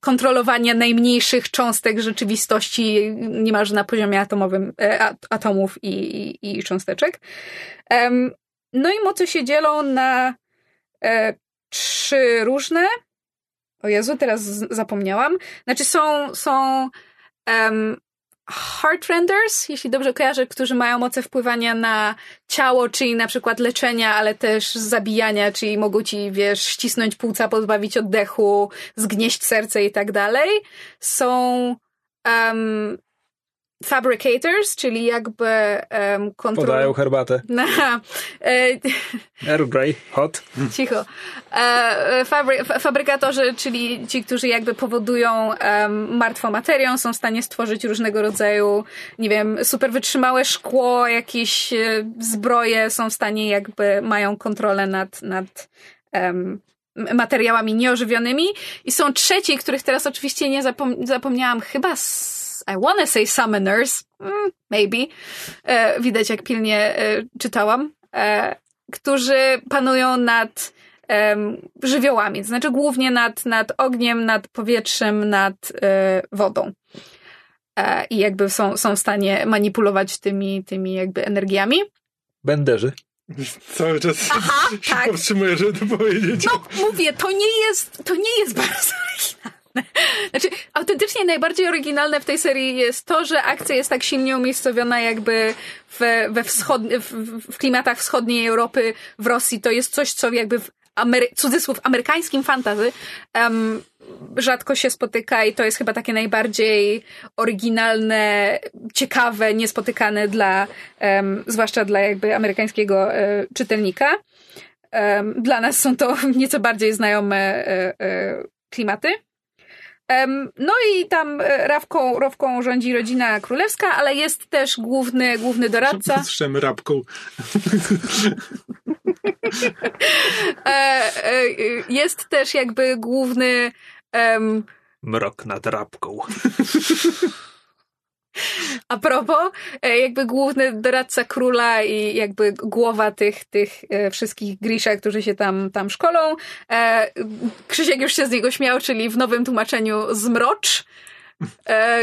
kontrolowania najmniejszych cząstek rzeczywistości niemalże na poziomie atomowym, e, atomów i, i, i cząsteczek. Um, no i mocy się dzielą na e, trzy różne, o Jezu, teraz zapomniałam. Znaczy są, są um, Heartrenders, jeśli dobrze kojarzę, którzy mają moce wpływania na ciało, czyli na przykład leczenia, ale też zabijania, czyli mogą ci, wiesz, ścisnąć płuca, pozbawić oddechu, zgnieść serce i tak dalej. Są um, fabricators, czyli jakby um, kontrol... Podają herbatę. Na, e, Earl Grey, hot. Cicho. E, fabry, fabrykatorzy, czyli ci, którzy jakby powodują um, martwą materią, są w stanie stworzyć różnego rodzaju, nie wiem, super wytrzymałe szkło, jakieś e, zbroje, są w stanie jakby, mają kontrolę nad, nad um, materiałami nieożywionymi. I są trzeci, których teraz oczywiście nie zapom zapomniałam, chyba z I wanna say summoners, mm, maybe, e, widać jak pilnie e, czytałam, e, którzy panują nad e, żywiołami, to znaczy głównie nad, nad ogniem, nad powietrzem, nad e, wodą. E, I jakby są, są w stanie manipulować tymi, tymi jakby energiami. Benderzy. Cały czas Aha, się tak. powstrzymuję, żeby to powiedzieć. No, mówię, to nie jest, to nie jest bardzo oryginalne. Znaczy, autentycznie najbardziej oryginalne w tej serii jest to, że akcja jest tak silnie umiejscowiona jakby w, we wschod... w, klimatach wschodniej Europy, w Rosji. To jest coś, co jakby w Amery... cudzysłów amerykańskim fantazy um, rzadko się spotyka i to jest chyba takie najbardziej oryginalne, ciekawe, niespotykane dla, um, zwłaszcza dla jakby amerykańskiego um, czytelnika. Dla nas są to nieco bardziej znajome e, e, klimaty. No i tam e, Rawką, Rowką rządzi rodzina królewska, ale jest też główny, główny doradca. Słyszałem rabką. E, e, jest też jakby główny um... Mrok nad rabką. A propos, e, jakby główny doradca króla i jakby głowa tych, tych e, wszystkich Grisha, którzy się tam, tam szkolą. E, Krzysiek już się z niego śmiał, czyli w nowym tłumaczeniu zmrocz.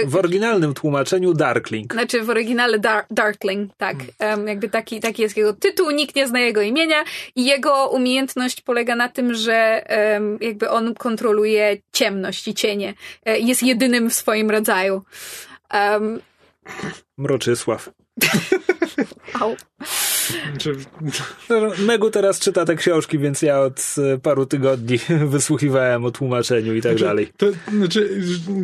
W oryginalnym tłumaczeniu Darkling. Znaczy w oryginale Dar Darkling, tak. Um, jakby taki, taki jest jego tytuł, nikt nie zna jego imienia i jego umiejętność polega na tym, że um, jakby on kontroluje ciemność i cienie. Jest jedynym w swoim rodzaju. Um, Mroczysław. Au. No, Megu teraz czyta te książki, więc ja od e, paru tygodni wysłuchiwałem o tłumaczeniu i tak znaczy, dalej. To, znaczy,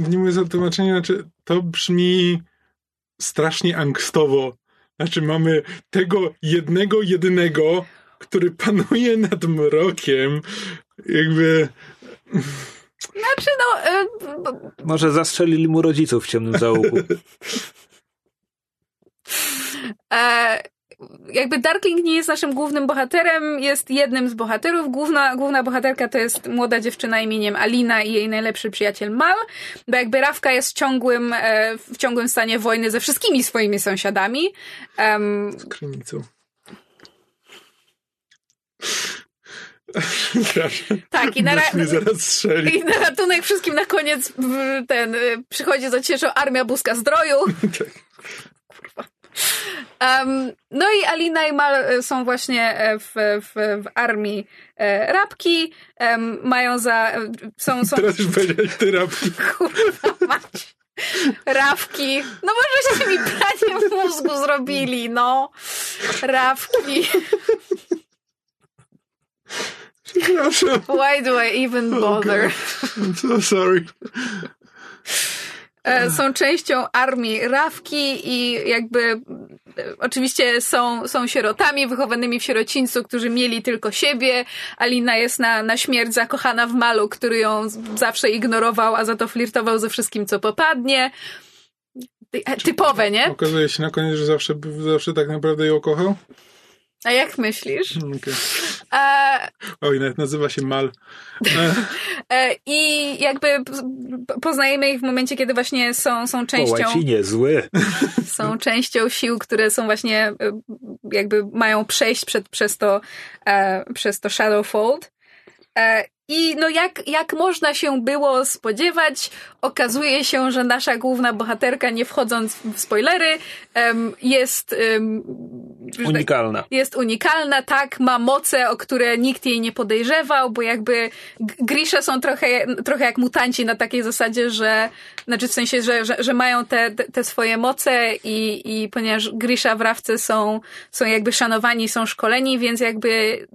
nie mówię o tłumaczeniu, znaczy, to brzmi strasznie angstowo. Znaczy, mamy tego jednego, jedynego, który panuje nad mrokiem, jakby. Znaczy, no. Y Może zastrzelili mu rodziców w ciemnym załuku. e, jakby Darkling nie jest naszym głównym bohaterem, jest jednym z bohaterów. Główna, główna bohaterka to jest młoda dziewczyna imieniem Alina i jej najlepszy przyjaciel Mal, bo jakby Rawka jest w ciągłym, e, w ciągłym stanie wojny ze wszystkimi swoimi sąsiadami. Um, Z krynicą. Tak, i na, strzeli. i na ratunek wszystkim na koniec w- ten y, przychodzi za cieszą armia Buzka Zdroju. Kurwa. Um, no i Alina i Mal y, są właśnie e, w, w, w armii e, Rabki. Mają za... e, Są, są Teraz już powiedziałeś ty rapki. kurwa mać. Rawki. No może się mi pranie mózgu zrobili, no. Rawki. Przepraszam. Why do I even bother? I'm so sorry. E, są częścią armii Rawki i jakby e, oczywiście są, są sierotami wychowanymi w sierocińcu, którzy mieli tylko siebie. Alina jest na, na śmierć zakochana w Malu, który ją zawsze ignorował, a za to flirtował ze wszystkim, co popadnie. E, Typowe, nie? Okazuje się na koniec, że zawsze, zawsze tak naprawdę ją kochał. A jak myślisz? Mm, Okej. E, Oj, nawet nazywa się Mal. E, I jakby poznajemy ich w momencie, kiedy właśnie są, są częścią... Wołaj niezły. są częścią sił, które są właśnie e, jakby mają przejść przed, przez to e, przez to Shadowfold. E, I no jak, jak można się było spodziewać, okazuje się, że nasza główna bohaterka, nie wchodząc w spoilery, jest tak- Unikalna. jest unikalna, tak, ma moce, o które nikt jej nie podejrzewał, bo jakby Grisze są trochę, trochę jak mutanci na takiej zasadzie, że, znaczy w sensie, że, że, że mają te, te, swoje moce i, i ponieważ Grisha w Rawce są, są jakby szanowani, są szkoleni, więc jakby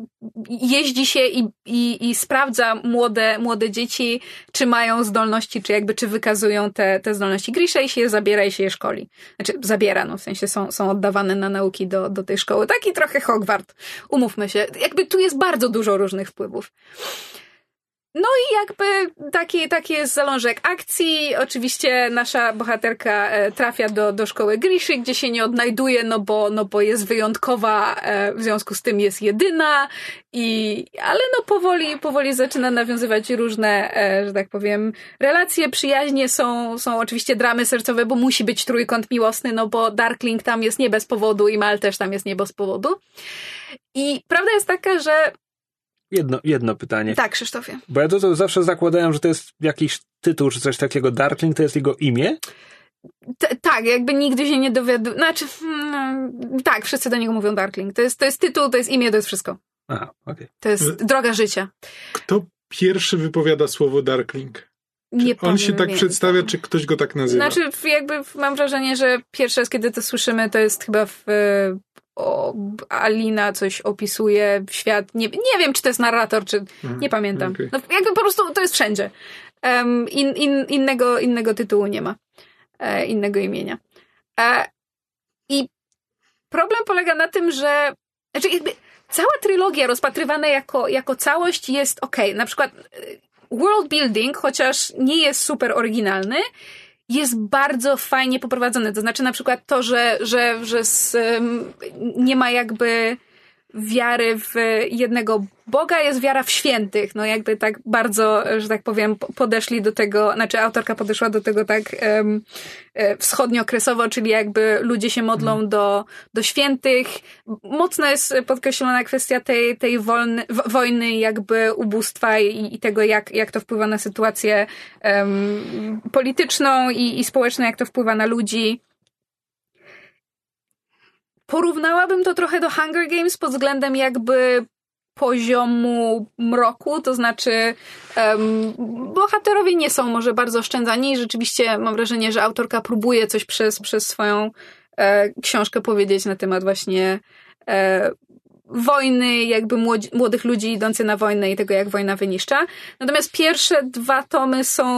jeździ się i, i, i sprawdza młode, młode dzieci, czy mają zdolności, czy jakby, czy wykazują te, te zdolności Grisha i się je zabiera i się je szkoli. Znaczy, zabiera, no w sensie są, są oddawane na nauki do, do tej szkoły. Taki trochę Hogwart. Umówmy się. Jakby tu jest bardzo dużo różnych wpływów. No i jakby taki, taki jest zalążek akcji. Oczywiście nasza bohaterka e, trafia do, do szkoły Griszy, gdzie się nie odnajduje, no bo, no bo jest wyjątkowa, e, w związku z tym jest jedyna. I, ale no powoli, powoli zaczyna nawiązywać różne, e, że tak powiem, relacje, przyjaźnie są, są oczywiście dramy sercowe, bo musi być trójkąt miłosny, no bo Darkling tam jest nie bez powodu i Mal też tam jest nie bez powodu. I prawda jest taka, że Jedno, jedno pytanie. tak, Krzysztofie. Bo ja to, to zawsze zakładałem, że to jest jakiś tytuł czy coś takiego. Darkling to jest jego imię? T- tak, jakby nigdy się nie dowiadu... Znaczy, hmm, tak, wszyscy do niego mówią Darkling. To jest, to jest tytuł, to jest imię, to jest wszystko. Aha, okej. To jest droga życia. Kto pierwszy wypowiada słowo Darkling? Nie On się tak przedstawia, czy ktoś go tak nazywa? Znaczy, jakby mam wrażenie, że pierwszy raz, kiedy to słyszymy, to jest chyba w. O, Alina coś opisuje świat. Nie, nie wiem, czy to jest narrator, czy. Mhm, Nie pamiętam. okej. No, jakby po prostu to jest wszędzie. Um, in, in, innego, innego tytułu nie ma. E, innego imienia. E, I problem polega na tym, że. Znaczy, jakby cała trylogia rozpatrywana jako, jako całość jest ok. Na przykład e, world building, chociaż nie jest super oryginalny, jest bardzo fajnie poprowadzony. To znaczy na przykład to, że, że, że z, nie ma jakby wiary w jednego Boga, jest wiara w świętych. No jakby tak bardzo, że tak powiem, po- podeszli do tego, znaczy autorka podeszła do tego tak um, wschodniookresowo, czyli jakby ludzie się modlą do, do świętych. Mocno jest podkreślona kwestia tej, tej wolny, wo- wojny, jakby ubóstwa i, i tego, jak, jak to wpływa na sytuację em, polityczną i, i społeczną, jak to wpływa na ludzi. Porównałabym to trochę do Hunger Games pod względem jakby poziomu mroku, to znaczy um, bohaterowie nie są może bardzo oszczędzani i rzeczywiście mam wrażenie, że autorka próbuje coś przez, przez swoją e, książkę powiedzieć na temat właśnie e, wojny, jakby młodzi, młodych ludzi idących na wojnę i tego, jak wojna wyniszcza. Natomiast pierwsze dwa tomy są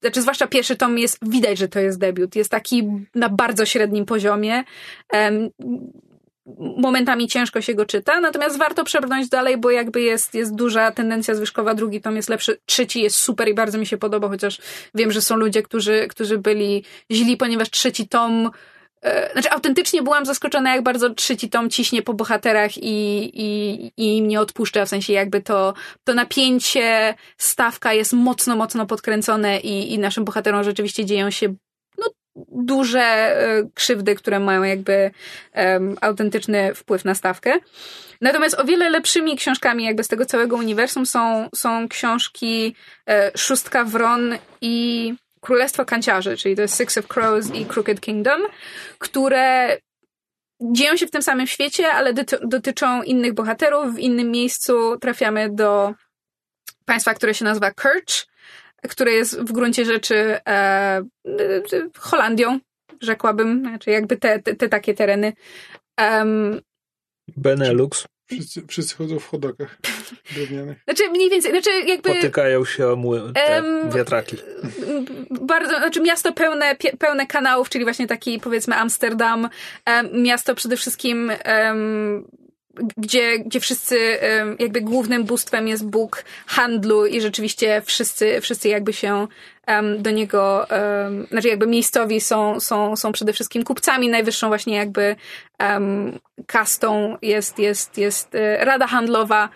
znaczy zwłaszcza pierwszy tom jest, widać, że to jest debiut. Jest taki na bardzo średnim poziomie. Em, momentami ciężko się go czyta, natomiast warto przebrnąć dalej, bo jakby jest, jest duża tendencja zwyżkowa, drugi tom jest lepszy, trzeci jest super i bardzo mi się podoba, chociaż wiem, że są ludzie, którzy, którzy byli źli, ponieważ trzeci tom znaczy autentycznie byłam zaskoczona, jak bardzo trzeci tom ciśnie po bohaterach i, i, i im nie odpuszcza, w sensie jakby to, to napięcie, stawka jest mocno, mocno podkręcone i, i naszym bohaterom rzeczywiście dzieją się no, duże e, krzywdy, które mają jakby um, autentyczny wpływ na stawkę. Natomiast o wiele lepszymi książkami jakby z tego całego uniwersum są, są książki e, Szóstka Wron i Królestwo Kanciarzy, czyli to jest Six of Crows i Crooked Kingdom, które dzieją się w tym samym świecie, ale dotyczą innych bohaterów. W innym miejscu trafiamy do państwa, które się nazywa Kerch, które jest w gruncie rzeczy e, Holandią, rzekłabym, znaczy jakby te, te, te takie tereny. Um, Benelux. Wszyscy, wszyscy chodzą w chodokach drewnianych. Znaczy mniej więcej, znaczy jakby... Potykają się o mły, te um, wiatraki. Bardzo, znaczy miasto pełne, pełne kanałów, czyli właśnie taki powiedzmy Amsterdam, um, miasto przede wszystkim um, gdzie, gdzie wszyscy, jakby głównym bóstwem jest Bóg handlu i rzeczywiście wszyscy, wszyscy jakby się do niego, znaczy jakby miejscowi są, są, są przede wszystkim kupcami, najwyższą właśnie jakby kastą jest, jest, jest e, Rada Handlowa,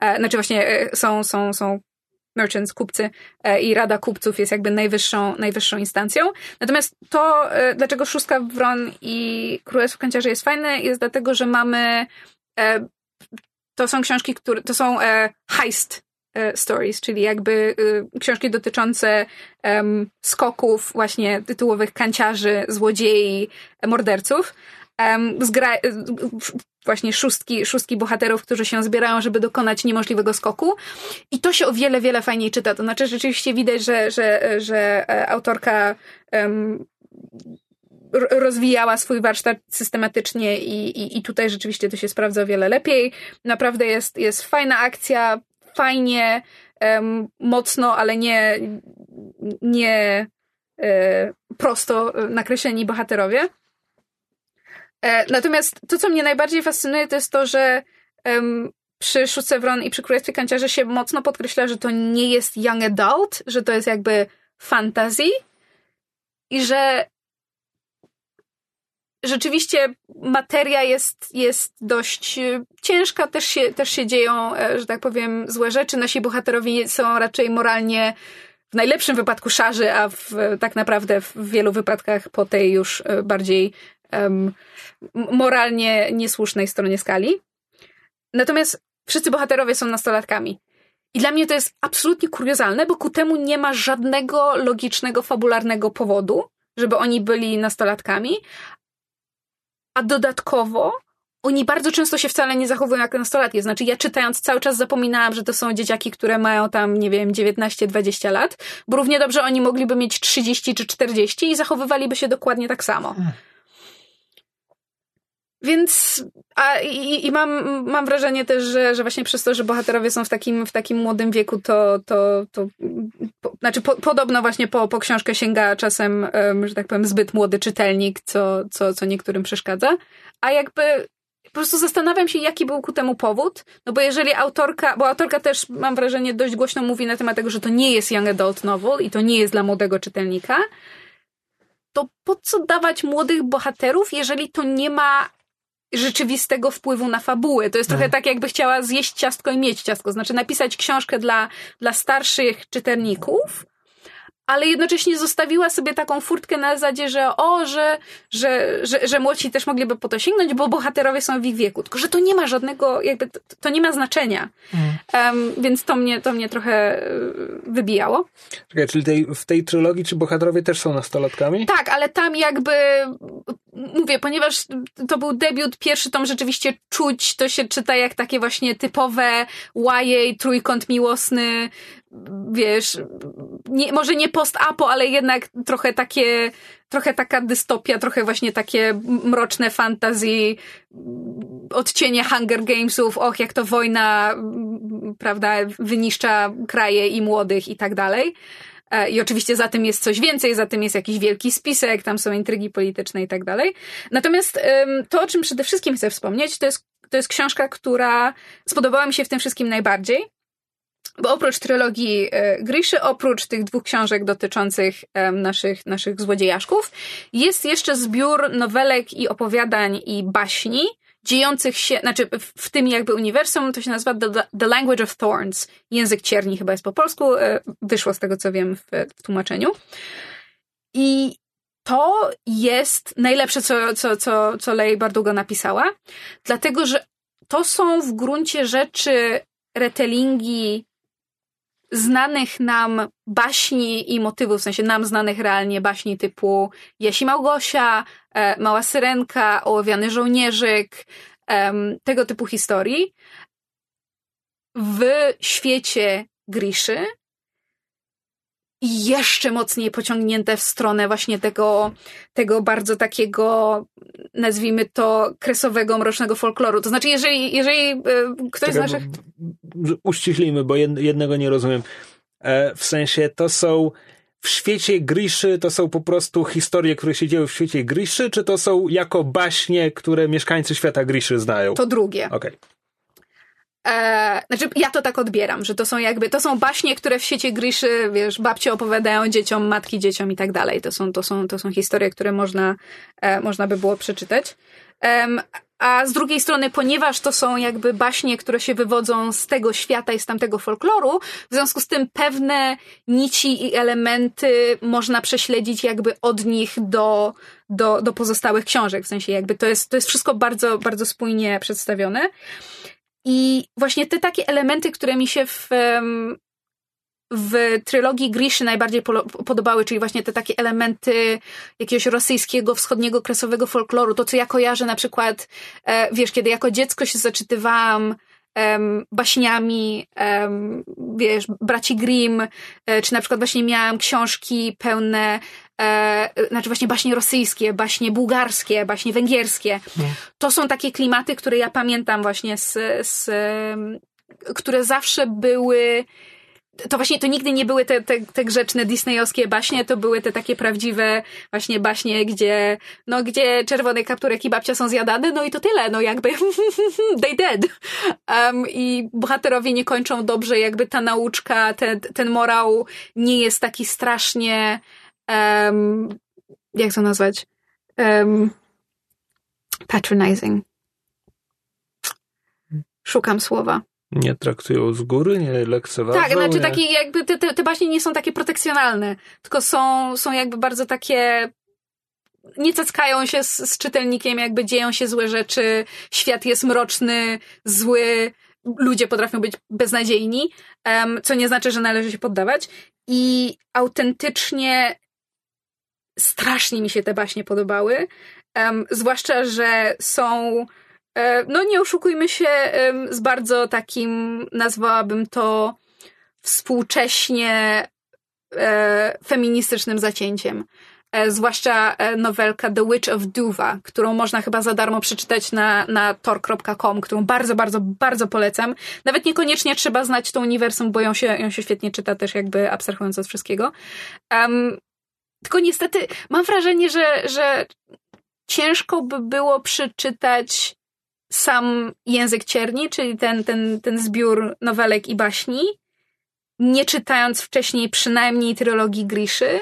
e, znaczy właśnie e, są, są, są merchants, kupcy i Rada Kupców jest jakby najwyższą, najwyższą instancją. Natomiast to, dlaczego Szóstka Wron i Królestwo Kanciarzy jest fajne, jest dlatego, że mamy to są książki, które, to są e, heist e, stories, czyli jakby książki dotyczące skoków właśnie tytułowych kanciarzy, złodziei, morderców. Zgra, właśnie szóstki, szóstki bohaterów, którzy się zbierają, żeby dokonać niemożliwego skoku. I to się o wiele, wiele fajniej czyta. To znaczy, rzeczywiście widać, że, że, że autorka um, rozwijała swój warsztat systematycznie i, i, i tutaj rzeczywiście to się sprawdza o wiele lepiej. Naprawdę jest, jest fajna akcja, fajnie, um, mocno, ale nie, nie e, prosto nakreśleni bohaterowie. E, natomiast to, co mnie najbardziej fascynuje, to jest to, że um, przy Szóstce Wron i przy Królestwie Kanciarzy się mocno podkreśla, że to nie jest young adult, że to jest jakby fantasy i że rzeczywiście materia jest, jest dość e, ciężka, też się, też się dzieją, e, że tak powiem, złe rzeczy. Nasi bohaterowie są raczej moralnie w najlepszym wypadku szarzy, a w, tak naprawdę w wielu wypadkach po tej już e, bardziej um, moralnie niesłusznej stronie skali. Natomiast wszyscy bohaterowie są nastolatkami. I dla mnie to jest absolutnie kuriozalne, bo ku temu nie ma żadnego logicznego, fabularnego powodu, żeby oni byli nastolatkami, a dodatkowo oni bardzo często się wcale nie zachowują jak nastolatki. Znaczy, ja czytając cały czas zapominałam, że to są dzieciaki, które mają tam, nie wiem, 19-20 lat, bo równie dobrze oni mogliby mieć 30 czy 40 i zachowywaliby się dokładnie tak samo. Więc a, i, i mam, mam wrażenie też, że, że właśnie przez to, że bohaterowie są w takim, w takim młodym wieku, to, to, to po, znaczy po, podobno właśnie po, po książkę sięga czasem, um, że tak powiem, zbyt młody czytelnik, co, co, co niektórym przeszkadza. A jakby po prostu zastanawiam się, jaki był ku temu powód. No bo jeżeli autorka, bo autorka też mam wrażenie dość głośno mówi na temat tego, że to nie jest young adult novel i to nie jest dla młodego czytelnika, to po co dawać młodych bohaterów, jeżeli to nie ma rzeczywistego wpływu na fabułę. To jest trochę tak, jakby chciała zjeść ciastko i mieć ciastko. Znaczy napisać książkę dla, dla starszych czytelników, ale jednocześnie zostawiła sobie taką furtkę na zasadzie, że o, że, że, że, że młodsi też mogliby po to sięgnąć, bo bohaterowie są w ich wieku. Tylko, że to nie ma żadnego, jakby, to, to nie ma znaczenia. Mm. Um, więc to mnie, to mnie trochę e, wybijało. Czekaj, czyli tej, w tej trylogii czy bohaterowie też są nastolatkami? Tak, ale tam jakby mówię, ponieważ to był debiut, pierwszy tom rzeczywiście czuć, to się czyta jak takie właśnie typowe YA, trójkąt miłosny, wiesz, nie, może nie post-apo, ale jednak trochę takie, trochę taka dystopia, trochę właśnie takie mroczne fantasy, odcienie Hunger Gamesów, och, jak to wojna, prawda, wyniszcza kraje i młodych i tak dalej. E, I oczywiście za tym jest coś więcej, za tym jest jakiś wielki spisek, tam są intrygi polityczne i tak dalej. Natomiast to, o czym przede wszystkim chcę wspomnieć, to jest, to jest książka, która spodobała mi się w tym wszystkim najbardziej. Bo oprócz trylogii e, Griszy, oprócz tych dwóch książek dotyczących e, naszych, naszych złodziejaszków, jest jeszcze zbiór nowelek i opowiadań i baśni, dziejących się, znaczy w, tym jakby uniwersum, to się nazywa The, The Language of Thorns. Język cierni chyba jest po polsku, e, wyszło z tego co wiem w, w tłumaczeniu. I to jest najlepsze, co, co, co, co Lej Bardugo napisała, dlatego że to są w gruncie rzeczy retellingi znanych nam baśni i motywów, w sensie nam znanych realnie baśni typu Jasi Małgosia, e, Mała Syrenka, Ołowiany Żołnierzyk, tego typu historii w świecie Griszy i jeszcze mocniej pociągnięte w stronę właśnie tego, tego bardzo takiego, nazwijmy to, kresowego, mrocznego folkloru. To znaczy, jeżeli, jeżeli e, ktoś z naszych... Uściślimy, bo jednego nie rozumiem. E, w sensie to są w świecie Griszy to są po prostu historie, które się dzieją w świecie Griszy, czy to są jako baśnie, które mieszkańcy świata Griszy znają? To drugie. Okej. Okay. E, znaczy, ja to tak odbieram, że to są jakby, to są baśnie, które w świecie Griszy, wiesz, babcie opowiadają dzieciom, matki dzieciom i tak dalej. To są, to są, to są historie, które można, e, można by było przeczytać. a z drugiej strony, ponieważ to są jakby baśnie, które się wywodzą z tego świata i z tamtego folkloru, w związku z tym pewne nici i elementy można prześledzić jakby od nich do, do, do pozostałych książek. W sensie jakby to jest, to jest wszystko bardzo, bardzo spójnie przedstawione. I właśnie te takie elementy, które mi się w, w trylogii Griszy najbardziej podobały, czyli właśnie te takie elementy jakiegoś rosyjskiego, wschodniego, kresowego folkloru, to co ja kojarzę na przykład, e, wiesz, kiedy jako dziecko się zaczytywałam um, baśniami, um, wiesz, braci Grimm, e, czy na przykład właśnie miałam książki pełne e, znaczy właśnie baśnie rosyjskie, baśnie bułgarskie, baśnie węgierskie. No. To są takie klimaty, które ja pamiętam właśnie z, z które zawsze były to właśnie to nigdy nie były te, te, te grzeczne disneyowskie baśnie, to były te takie prawdziwe właśnie baśnie, gdzie no gdzie czerwony kapturek i babcia są zjadane, no i to tyle, no jakby they dead. Um, I bohaterowie nie kończą dobrze, jakby ta nauczka, ten, ten morał nie jest taki strasznie um, jak to nazwać? Um, patronizing. Szukam słowa. Nie traktują z góry, nie lekceważą. Tak, znaczy nie... takie jakby te, te, te baśnie nie są takie protekcjonalne, tylko są, są jakby bardzo takie nie cackają się z, z czytelnikiem, jakby dzieją się złe rzeczy, świat jest mroczny, zły, ludzie potrafią być beznadziejni, um, co nie znaczy, że należy się poddawać. I autentycznie strasznie mi się te baśnie podobały. Um, zwłaszcza, że są. E, no, nie oszukujmy się, z bardzo takim, nazwałabym to współcześnie e, feministycznym zacięciem. E, zwłaszcza nowelka The Witch of Duva, którą można chyba za darmo przeczytać na, na tor.com, którą bardzo, bardzo, bardzo polecam. Nawet niekoniecznie trzeba znać to uniwersum, bo ją się, ją się świetnie czyta też jakby abstrahując od wszystkiego. Um, tylko niestety mam wrażenie, że, że ciężko by było przeczytać sam język cierni, czyli ten, ten, ten zbiór nowelek i baśni, nie czytając wcześniej przynajmniej trylogii Griszy,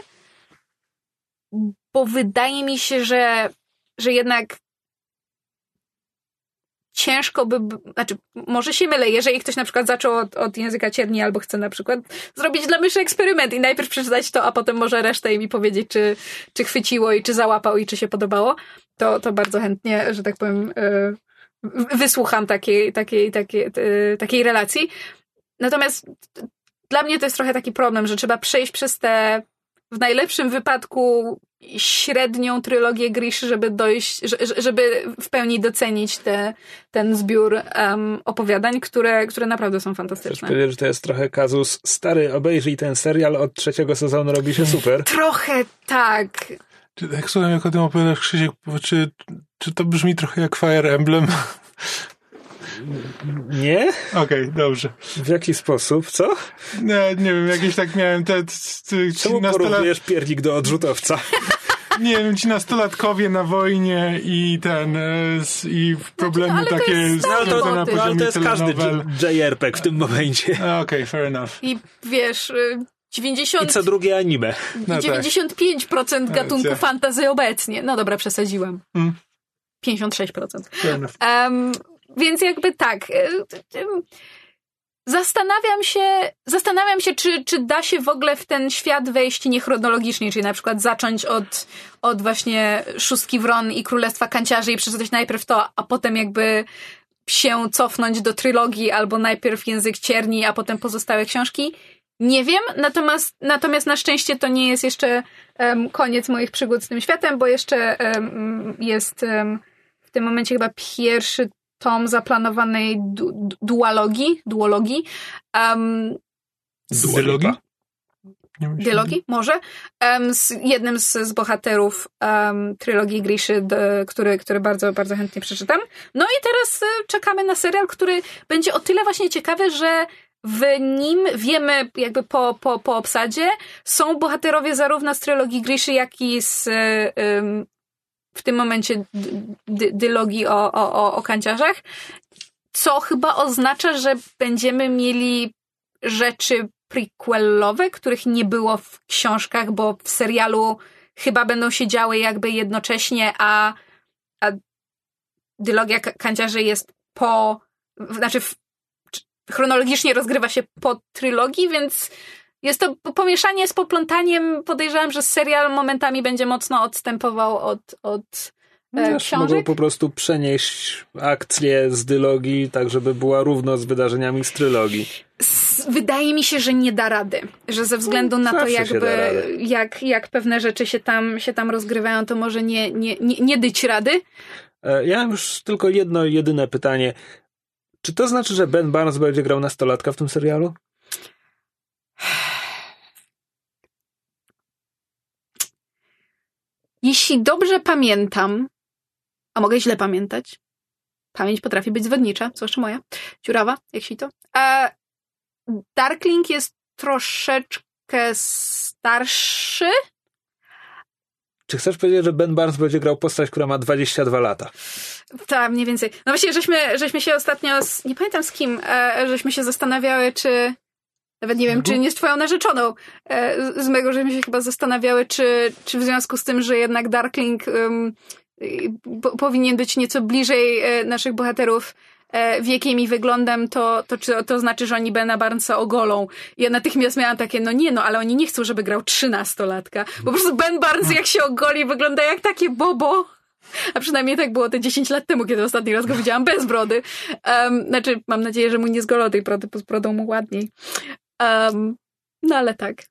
bo wydaje mi się, że, że jednak ciężko by, znaczy, może się mylę, jeżeli ktoś na przykład zaczął od, od języka cierni albo chce na przykład zrobić dla myszy eksperyment i najpierw przeczytać to, a potem może resztę i mi powiedzieć, czy, czy chwyciło i czy załapał i czy się podobało, to, to bardzo chętnie, że tak powiem, yy, wysłucham takiej, takiej, takiej, yy, takiej relacji. Natomiast dla mnie to jest trochę taki problem, że trzeba przejść przez te w najlepszym wypadku średnią trylogię Grish, żeby dojść, żeby w pełni docenić te, ten zbiór um, opowiadań, które, które naprawdę są fantastyczne. Chcesz że to jest trochę kazus stary, obejrzyj ten serial, od trzeciego sezonu robi się super. Trochę tak. Czy, jak słucham, jak o tym opowiadasz, Krzysiek, czy, czy to brzmi trochę jak Fire Emblem? Nie? Okej, okay, dobrze. W jaki sposób? Co? Nie, nie wiem, jakieś tak miałem te... te Czemu porównujesz piernik do odrzutowca? nie wiem, ci nastolatkowie na wojnie i ten, e, i problemy ale to takie jest No, ale to, na ale poziomie to jest każdy. JRPG w tym momencie. Okej, fair enough. I wiesz, y, I 90, co drugie anime. No tak. 95% gatunku Racja. fantasy obecnie. No dobra, przesadziłem. Hmm. 56%. Fair enough. Em, więc jakby tak. y, y, Zastanawiam się, zastanawiam się, czy, czy da się w ogóle w ten świat wejść niechronologicznie, czyli na przykład zacząć od, od właśnie Szóstki Wron i Królestwa Kanciarzy i przeczytać najpierw to, a potem jakby się cofnąć do trylogii, albo najpierw Język Cierni, a potem pozostałe książki. Nie wiem, natomiast, natomiast na szczęście to nie jest jeszcze em, koniec moich przygód z tym światem, bo jeszcze em, jest em, w tym momencie chyba pierwszy tom zaplanowanej du, dualogii, duologii, um, myślę. dialogii, może, um, z jednym z, z bohaterów um, trylogii Griszy, d, który, który bardzo, bardzo chętnie przeczytam. No i teraz e, czekamy na serial, który będzie o tyle właśnie ciekawy, że w nim wiemy jakby po, po, po obsadzie są bohaterowie zarówno z trylogii Griszy, jak i z e, em, w tym momencie dylogii o, o, o, o kanciarzach, co chyba oznacza, że będziemy mieli rzeczy prequelowe, których nie było w książkach, bo w serialu chyba będą się działy jakby jednocześnie, a, a dylogia Ka- kanciarzy jest po, znaczy w, chronologicznie rozgrywa się po trylogii, więc jest to pomieszanie z poplątaniem. Podejrzewam, że serial momentami będzie mocno odstępował od, od e, Wiesz, mogą po prostu przenieść akcję z dylogii, tak żeby była równo z wydarzeniami z trylogii. Wydaje mi się, że nie da rady, że ze względu na to, zawsze się jakby jak, jak pewne rzeczy się tam, się tam rozgrywają, to może nie, nie, nie, nie dyć rady. E, Ja mam już tylko jedno, jedyne pytanie. Czy to znaczy, że Ben Barnes będzie grał nastolatka w tym serialu? Jeśli dobrze pamiętam, a mogę źle pamiętać, pamięć potrafi być zwodnicza, zwłaszcza moja, dziurawa, jak się to. Darkling jest troszeczkę starszy. Czy chcesz powiedzieć, że Ben Barnes będzie grał postać, która ma 22 lata? Tak, mniej więcej. No właśnie, żeśmy, żeśmy się ostatnio, z, nie pamiętam z kim, e, żeśmy się zastanawiały, czy, nawet nie wiem, czy nie z twoją narzeczoną, e, z- mego, żeśmy się chyba zastanawiały, czy, czy w związku z tym, że jednak Darkling um, po, powinien być nieco bliżej e, naszych bohaterów e, wiekiem i wyglądem, to, to to znaczy, że oni Bena Barnesa ogolą. Ja natychmiast miałam takie, no nie, no ale oni nie chcą, żeby grał trzynastolatka. Bo po prostu Ben Barnes, jak się ogoli, wygląda jak takie bobo. A przynajmniej tak było te 10 lat temu, kiedy ostatni raz go widziałam bez brody. Um, znaczy, mam nadzieję, że mu nie zgolą tej brody, bo z brodą mu ładniej. Um, no ale tak.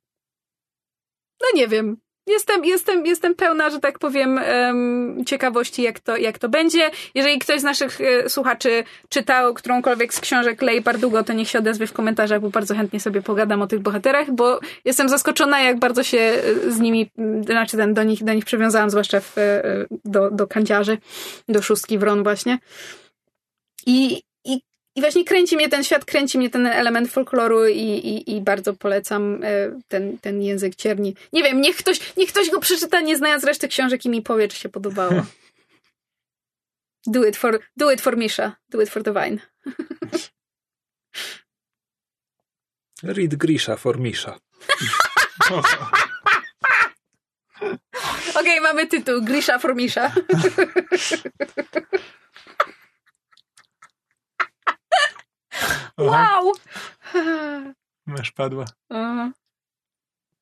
No nie wiem. Jestem, jestem, jestem pełna, że tak powiem, em, ciekawości, jak to, jak to będzie. Jeżeli ktoś z naszych e, słuchaczy czytał którąkolwiek z książek Lej Bardugo, to niech się odezwie w komentarzach, bo bardzo chętnie sobie pogadam o tych bohaterach, bo jestem zaskoczona, jak bardzo się e, z nimi, znaczy ten, do, nich, do nich przywiązałam, zwłaszcza w, e, do, do kanciarzy, do szóstki wron właśnie. I, i, właśnie kręci mnie ten świat, kręci mnie ten element folkloru i, i, i bardzo polecam e, ten, ten język cierni. Nie wiem, niech ktoś, niech ktoś go przeczyta, nie znając reszty książek i mi powie, czy się podobało. Do it for, do it for Misha. Do it for the wine. Read Grisha for Misha. Okej, mamy tytuł. Grisha for Misha. Wow! Masz padła. Mhm.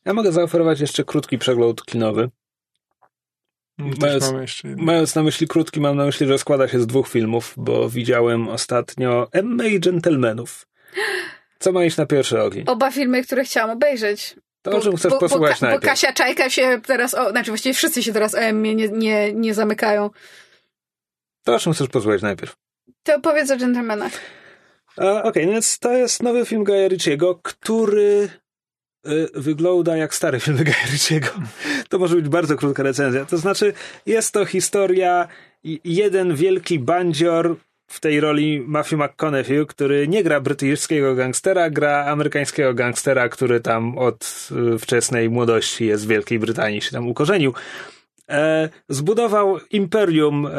Ja mogę zaoferować jeszcze krótki przegląd kinowy. Mm, Też Mając-. Mając na myśli krótki, mam na myśli, że składa się z dwóch filmów, bo widziałem ostatnio Emma i Gentlemanów. Co ma iść na pierwszy ogień? Oba filmy, które chciałam obejrzeć. To o czym chcesz bo, posłuchać bo, Ka- bo najpierw? Kasia Czajka się teraz, o, znaczy właściwie wszyscy się teraz o Emmie nie, nie, nie zamykają. To o czym chcesz posłuchać najpierw? To powiedz o dżentelmenach. Okej, no więc to jest nowy film Gaja Ritchiego, który y, wygląda jak stary film Gaja Ritchiego. To może być bardzo krótka recenzja. To znaczy, jest to historia jeden wielki bandzior w tej roli Matthew McConaughey, który nie gra brytyjskiego gangstera, gra amerykańskiego gangstera, który tam od y, wczesnej młodości jest w Wielkiej Brytanii, się tam ukorzenił. E, zbudował imperium e,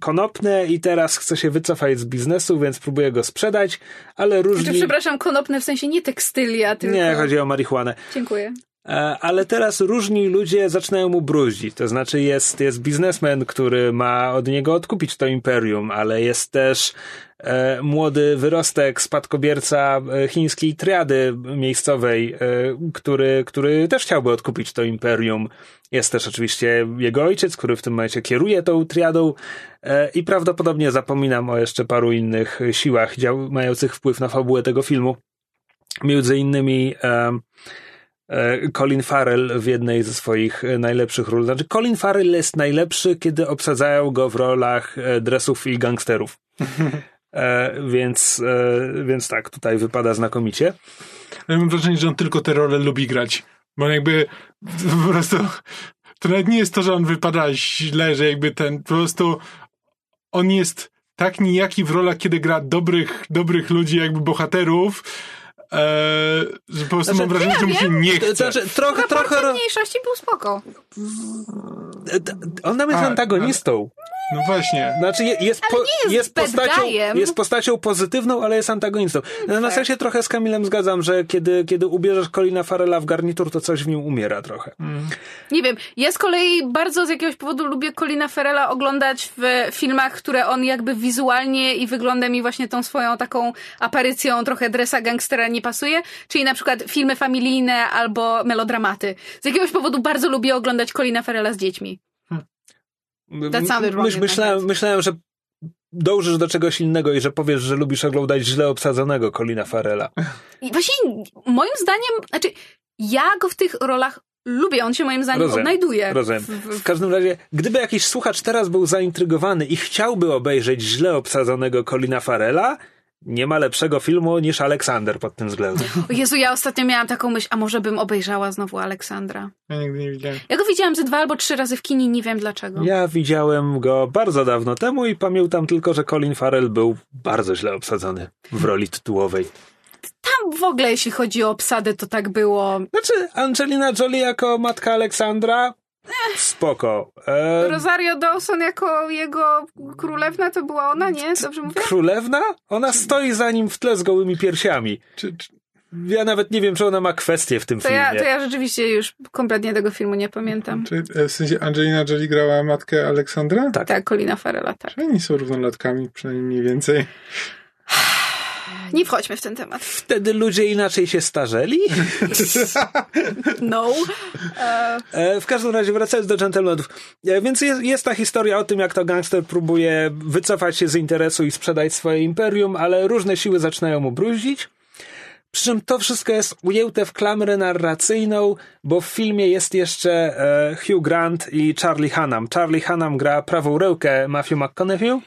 konopne i teraz chce się wycofać z biznesu, więc próbuje go sprzedać, ale różni... Znaczy, przepraszam, konopne w sensie nie tekstylia, tylko... Nie, chodzi o marihuanę. Dziękuję. E, ale teraz różni ludzie zaczynają mu bruździć. To znaczy jest, jest biznesmen, który ma od niego odkupić to imperium, ale jest też e, młody wyrostek, spadkobierca e, chińskiej triady miejscowej, e, który, który też chciałby odkupić to imperium. Jest też oczywiście jego ojciec, który w tym momencie kieruje tą triadą e, i prawdopodobnie zapominam o jeszcze paru innych siłach dział, mających wpływ na fabułę tego filmu. Między innymi e, Colin Farrell w jednej ze swoich e, najlepszych ról. Znaczy, Colin Farrell jest najlepszy, kiedy obsadzają go w rolach e, dresów i gangsterów. E, więc, e, więc tak, tutaj wypada znakomicie. Ja mam wrażenie, że on tylko te role lubi grać. Bo jakby po prostu to nawet nie jest to, że on wypada źle, że jakby ten po prostu on jest tak nijaki w rolach, kiedy gra dobrych, dobrych ludzi, jakby bohaterów, e, że po prostu Znaczy, mam wrażenie, że mu się nie chce. znaczy, trochę, trochę. Proporcje mniejszości był spoko. On nam jest antagonistą. No właśnie. Znaczy je- jest, po, jest bad postacią, guyem. jest postacią pozytywną, ale jest antagonistą. Natomiast ja się trochę z Kamilem zgadzam, że kiedy, kiedy ubierzesz Colina Farrella w garnitur, to coś w nim umiera trochę. Nie wiem, ja z kolei bardzo z jakiegoś powodu lubię Colina Farrella oglądać w filmach, które on jakby wizualnie i wyglądem i właśnie tą swoją taką aparycją trochę dresa gangstera nie pasuje, czyli na przykład filmy familijne albo melodramaty. Z jakiegoś powodu bardzo lubię oglądać Colina Farrella z dziećmi. That sounded wrong Myś, myślałem, myślałem, że dążysz do czegoś innego i że powiesz, że lubisz oglądać źle obsadzonego Colina Farrella. I właśnie moim zdaniem, znaczy ja go w tych rolach lubię, on się moim zdaniem Rozumiem, odnajduje. Rozumiem. W, w, każdym razie, gdyby jakiś słuchacz teraz był zaintrygowany i chciałby obejrzeć źle obsadzonego Colina Farrella, nie ma lepszego filmu niż Aleksander pod tym względem. O Jezu, ja ostatnio miałam taką myśl, a może bym obejrzała znowu Aleksandra. Ja nigdy nie widziałem. Ja go widziałam ze dwa albo trzy razy w kinie, nie wiem dlaczego. Ja widziałem go bardzo dawno temu i pamiętam tylko, że Colin Farrell był bardzo źle obsadzony w roli tytułowej. Tam w ogóle, jeśli chodzi o obsadę, to tak było. Znaczy, Angelina Jolie jako matka Aleksandra? Spoko. E, Rosario Dawson jako jego królewna to była ona, nie? Dobrze mówię? królewna? Ona stoi za nim w tle z gołymi piersiami. Czy, czy, Ja nawet nie wiem, czy ona ma kwestię w tym To filmie. ja, to ja rzeczywiście już kompletnie tego filmu nie pamiętam. czy e, w sensie Angelina Jolie grała matkę Aleksandra? Tak. Tak, Colina Farrella, tak. Czy oni są równolatkami, przynajmniej mniej więcej? Nie wchodźmy w ten temat. Wtedy ludzie inaczej się starzeli. No. E, w każdym razie, wracając do dżentelmenów. E, więc jest, jest ta historia o tym, jak to gangster próbuje wycofać się z interesu i sprzedać swoje imperium, ale różne siły zaczynają mu bruździć. Przy czym to wszystko jest ujęte w klamrę narracyjną, bo w filmie jest jeszcze e, Hugh Grant i Charlie Hunnam. Charlie Hunnam gra prawą rękę Matthew McConaughey.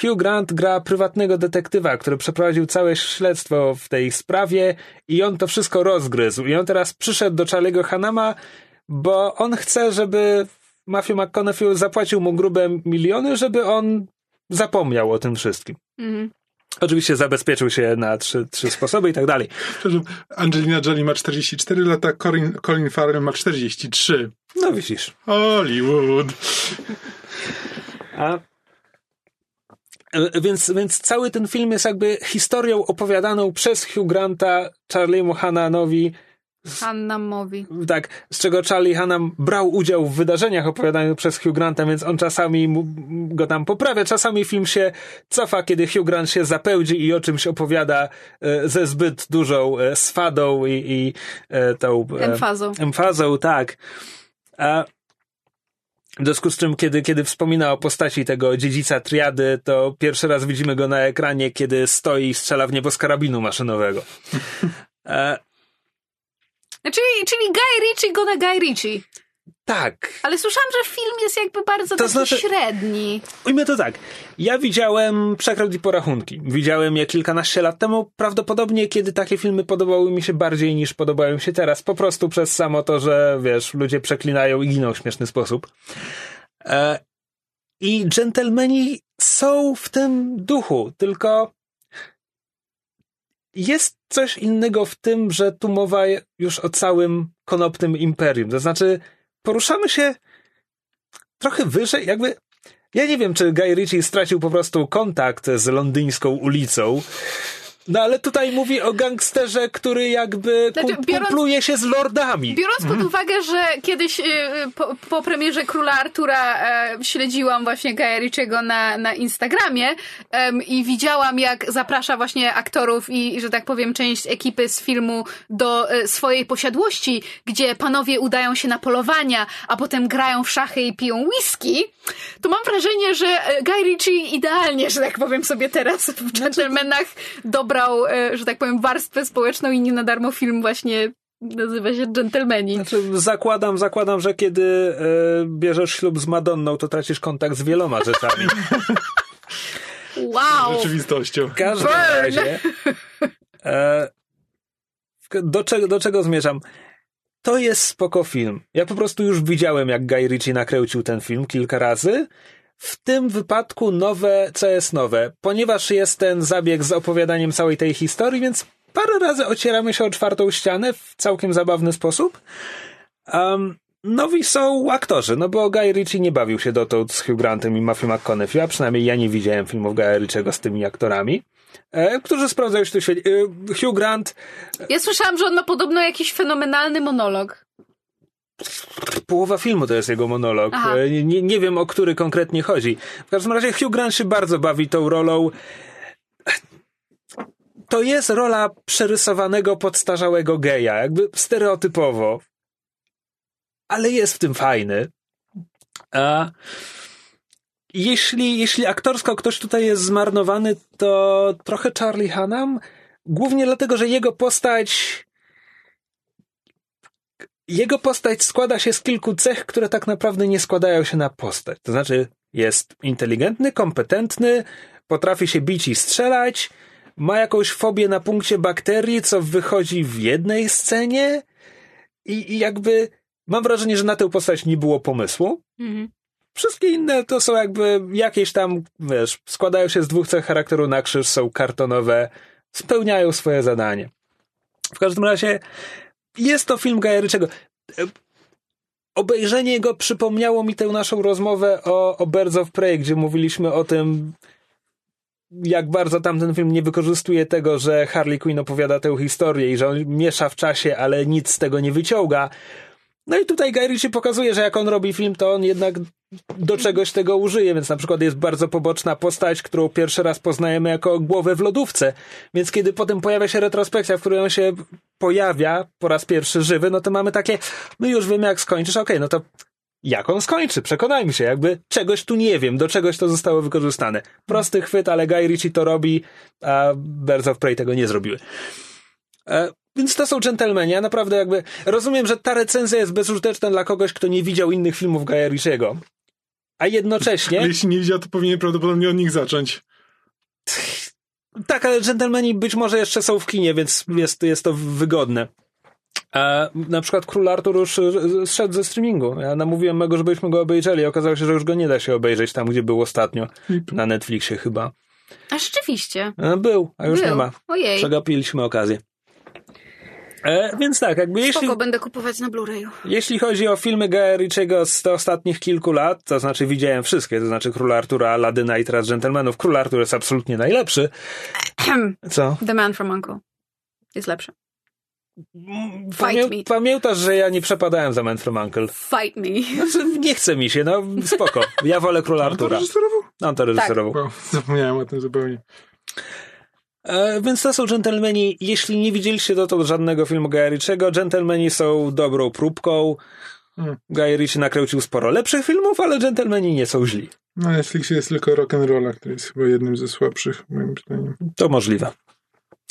Hugh Grant gra prywatnego detektywa, który przeprowadził całe śledztwo w tej sprawie i on to wszystko rozgryzł. I on teraz przyszedł do Charlie'ego Hunnama, bo on chce, żeby Matthew McConaughey zapłacił mu grube miliony, żeby on zapomniał o tym wszystkim. mhm. Oczywiście zabezpieczył się na trzy, trzy sposoby i tak dalej. Angelina Jolie ma 44 lata, Colin, Colin Farrell ma 43. No widzisz. Hollywood. A, więc, więc cały ten film jest jakby historią opowiadaną przez Hugh Granta Charlie'emu Hannanowi, Hanna mówi. tak, z czego Charlie Hannan brał udział w wydarzeniach opowiadanych przez Hugh Granta, więc on czasami mu, go tam poprawia, czasami film się cofa, kiedy Hugh Grant się zapełdzi i o czymś opowiada e, ze zbyt dużą e, swadą i, i e, tą e, Emfazą. emfazą, tak. A w związku z czym, kiedy, kiedy wspomina o postaci tego dziedzica triady, to pierwszy raz widzimy go na ekranie, kiedy stoi i strzela w niebo z karabinu maszynowego. E, Czyli, czyli Guy Ritchie go na Guy Ritchie. Tak, Ale słyszałam, że film jest jakby bardzo To taki znaczy- średni. Ujmę to tak. Ja widziałem Przekręt i Porachunki. Widziałem je kilkanaście lat temu. Prawdopodobnie, kiedy takie filmy podobały mi się bardziej niż podobają się teraz. Po prostu przez samo to, że wiesz, ludzie przeklinają i giną w śmieszny sposób. E, I dżentelmeni są w tym duchu, tylko jest coś innego w tym, że tu mowa już o całym konopnym imperium. To znaczy, poruszamy się trochę wyżej, jakby ja nie wiem, czy Guy Ritchie stracił po prostu kontakt z londyńską ulicą, no ale tutaj mówi o gangsterze, który jakby Znaczy, biorąc- kumpluje się z lordami. Biorąc pod uwagę, że kiedyś y, po, po premierze Króla Artura e, śledziłam właśnie Gaja Ritchiego na, na Instagramie i widziałam, jak zaprasza właśnie aktorów i, że tak powiem, część ekipy z filmu do e, swojej posiadłości, gdzie panowie udają się na polowania, a potem grają w szachy i piją whisky, to mam wrażenie, że e, Guy Ritchie idealnie, że tak powiem sobie teraz w Gentlemanach dobrał, e, że tak powiem, warstwę społeczną i nie na darmo film właśnie nazywa się Gentlemani. Znaczy, zakładam, zakładam, że kiedy e, bierzesz ślub z Madonną, to tracisz kontakt z wieloma rzeczami. Wow! Rzeczywistością. W każdym Burn! razie. E, do, czego, do czego zmierzam? To jest spoko film. Ja po prostu już widziałem, jak Guy Ritchie nakręcił ten film kilka razy. W tym wypadku nowe, co jest nowe? Ponieważ jest ten zabieg z opowiadaniem całej tej historii, więc parę razy ocieramy się o czwartą ścianę w całkiem zabawny sposób. Um, nowi są aktorzy, no bo Guy Ritchie nie bawił się dotąd z Hugh Grantem i Matthew McConaughey, a przynajmniej ja nie widziałem filmów Guy Ritchiego z tymi aktorami, którzy sprawdzają się tu świetnie. E, Hugh Grant, Ja słyszałam, że on ma podobno jakiś fenomenalny monolog. połowa filmu to jest jego monolog. E, Nie, nie wiem, o który konkretnie chodzi. W każdym razie Hugh Grant się bardzo bawi tą rolą. To jest rola przerysowanego, podstarzałego geja, jakby stereotypowo. Ale jest w tym fajny. A jeśli, jeśli aktorsko ktoś tutaj jest zmarnowany, to trochę Charlie Hunnam. Głównie dlatego, że jego postać jego postać składa się z kilku cech, które tak naprawdę nie składają się na postać. To znaczy, jest inteligentny, kompetentny, potrafi się bić i strzelać, ma jakąś fobię na punkcie bakterii, co wychodzi w jednej scenie i, i jakby mam wrażenie, że na tę postać nie było pomysłu. Mhm. Wszystkie inne to są jakby jakieś tam, wiesz, składają się z dwóch cech charakteru na krzyż, są kartonowe, spełniają swoje zadanie. W każdym razie jest to film. E, Obejrzenie go przypomniało mi tę naszą rozmowę o, o Birds of Prey, gdzie mówiliśmy o tym, jak bardzo tamten film nie wykorzystuje tego, że Harley Quinn opowiada tę historię i że on miesza w czasie, ale nic z tego nie wyciąga. No i tutaj Guy Ritchie pokazuje, że jak on robi film, to on jednak do czegoś tego użyje, więc na przykład jest bardzo poboczna postać, którą pierwszy raz poznajemy jako głowę w lodówce, więc kiedy potem pojawia się retrospekcja, w której on się pojawia po raz pierwszy żywy, no to mamy takie, my już wiemy jak skończysz, okej, no to jak on skończy? Przekonajmy się, jakby czegoś tu nie wiem, do czegoś to zostało wykorzystane. Prosty chwyt, ale Guy Ritchie to robi, a Birds of Prey tego nie zrobiły. E, więc to są dżentelmeni. Ja naprawdę jakby rozumiem, że ta recenzja jest bezużyteczna dla kogoś, kto nie widział innych filmów Guya Ritchiego. A jednocześnie... Ale jeśli nie widział, to powinien prawdopodobnie od nich zacząć. Tak, ale dżentelmeni być może jeszcze są w kinie, więc jest, jest to wygodne. A na przykład Król Artur już y, zszedł ze streamingu. Ja namówiłem mego, żebyśmy go obejrzeli. Okazało się, że już go nie da się obejrzeć tam, gdzie był ostatnio. Na Netflixie chyba. A rzeczywiście. A, był, a już Był. nie ma. Ojej. Przegapiliśmy okazję. E, więc tak, jakby jeśli, Spoko, będę kupować na Blu-rayu. jeśli chodzi o filmy Guya Ritchiego z ostatnich kilku lat, to znaczy widziałem wszystkie, to znaczy Króla Artura, Aladyna i teraz Gentlemanów. Król Artur jest absolutnie najlepszy. Co? The Man from Uncle. Jest lepszy. Fight Pamię- me. pamiętasz, że ja nie przepadałem za Man from Uncle. Fight me. Znaczy, nie chce mi się, no spoko. Ja wolę Króla On to Artura. reżyserował? On to reżyserował. Wow, zapomniałem o tym zupełnie. E, więc to są Gentlemani. Jeśli nie widzieliście dotąd żadnego filmu Guya Ritchiego, Gentlemani są dobrą próbką. Hmm. Guy Ritchie nakręcił sporo lepszych filmów, ale Gentlemani nie są źli. Na Netflixie jest tylko Rock'n'Rolla, który jest chyba jednym ze słabszych, moim zdaniem. To możliwe.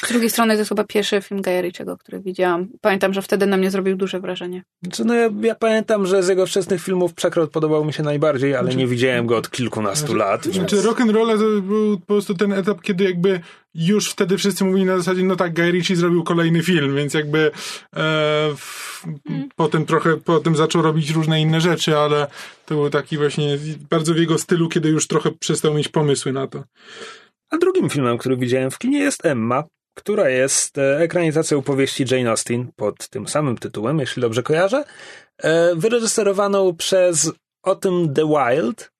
Z drugiej strony to jest chyba pierwszy film Gaja Ritchiego, który widziałam. Pamiętam, że wtedy na mnie zrobił duże wrażenie. Znaczy, no ja, ja pamiętam, że z jego wczesnych filmów Przekrot podobał mi się najbardziej, ale nie widziałem go od kilkunastu lat. Więc... Znaczy Rock'n'Rolla to był po prostu ten etap, kiedy jakby już wtedy wszyscy mówili na zasadzie, no tak, Guy Ritchie zrobił kolejny film, więc jakby e, w, potem trochę, potem zaczął robić różne inne rzeczy, ale to był taki właśnie bardzo w jego stylu, kiedy już trochę przestał mieć pomysły na to. A drugim filmem, który widziałem w kinie jest Emma, która jest e, ekranizacją powieści Jane Austen pod tym samym tytułem, jeśli dobrze kojarzę, e, wyreżyserowaną przez tym The Wild,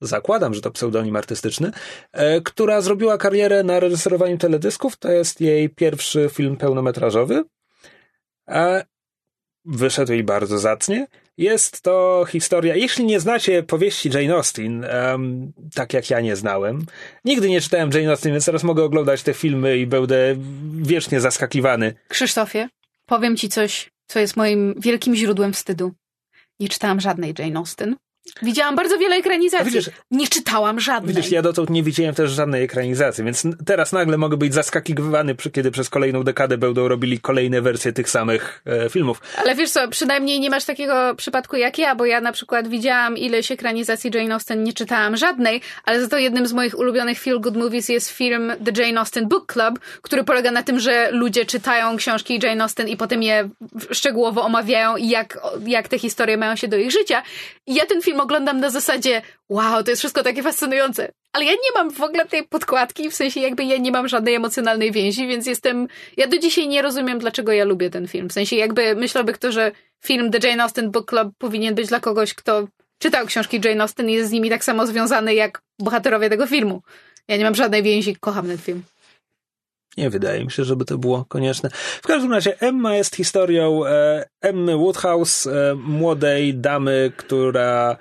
zakładam, że to pseudonim artystyczny, e, która zrobiła karierę na reżyserowaniu teledysków. To jest jej pierwszy film pełnometrażowy. Wyszedł jej bardzo zacnie. Jest to historia, jeśli nie znacie powieści Jane Austen, um, tak jak ja nie znałem, nigdy nie czytałem Jane Austen, więc teraz mogę oglądać te filmy i będę wiecznie zaskakiwany. Krzysztofie, powiem ci coś, co jest moim wielkim źródłem wstydu. Nie czytałam żadnej Jane Austen. Widziałam bardzo wiele ekranizacji. Widzisz, nie czytałam żadnej. Widzisz, ja dotąd nie widziałem też żadnej ekranizacji, więc teraz nagle mogę być zaskakiwany, kiedy przez kolejną dekadę będą robili kolejne wersje tych samych e, filmów. Ale wiesz co, przynajmniej nie masz takiego przypadku jak ja, bo ja na przykład widziałam ileś ekranizacji Jane Austen, nie czytałam żadnej, ale za to jednym z moich ulubionych feel good movies jest film The Jane Austen Book Club, który polega na tym, że ludzie czytają książki Jane Austen i potem je szczegółowo omawiają i jak, jak te historie mają się do ich życia. I ja ten film oglądam na zasadzie, wow, to jest wszystko takie fascynujące. Ale ja nie mam w ogóle tej podkładki, w sensie jakby ja nie mam żadnej emocjonalnej więzi, więc jestem, ja do dzisiaj nie rozumiem, dlaczego ja lubię ten film. W sensie jakby myślałby kto, że film The Jane Austen Book Club powinien być dla kogoś, kto czytał książki Jane Austen i jest z nimi tak samo związany jak bohaterowie tego filmu. Ja nie mam żadnej więzi, kocham ten film. Nie wydaje mi się, żeby to było konieczne. W każdym razie Emma jest historią e, Emmy Woodhouse, e, młodej damy, która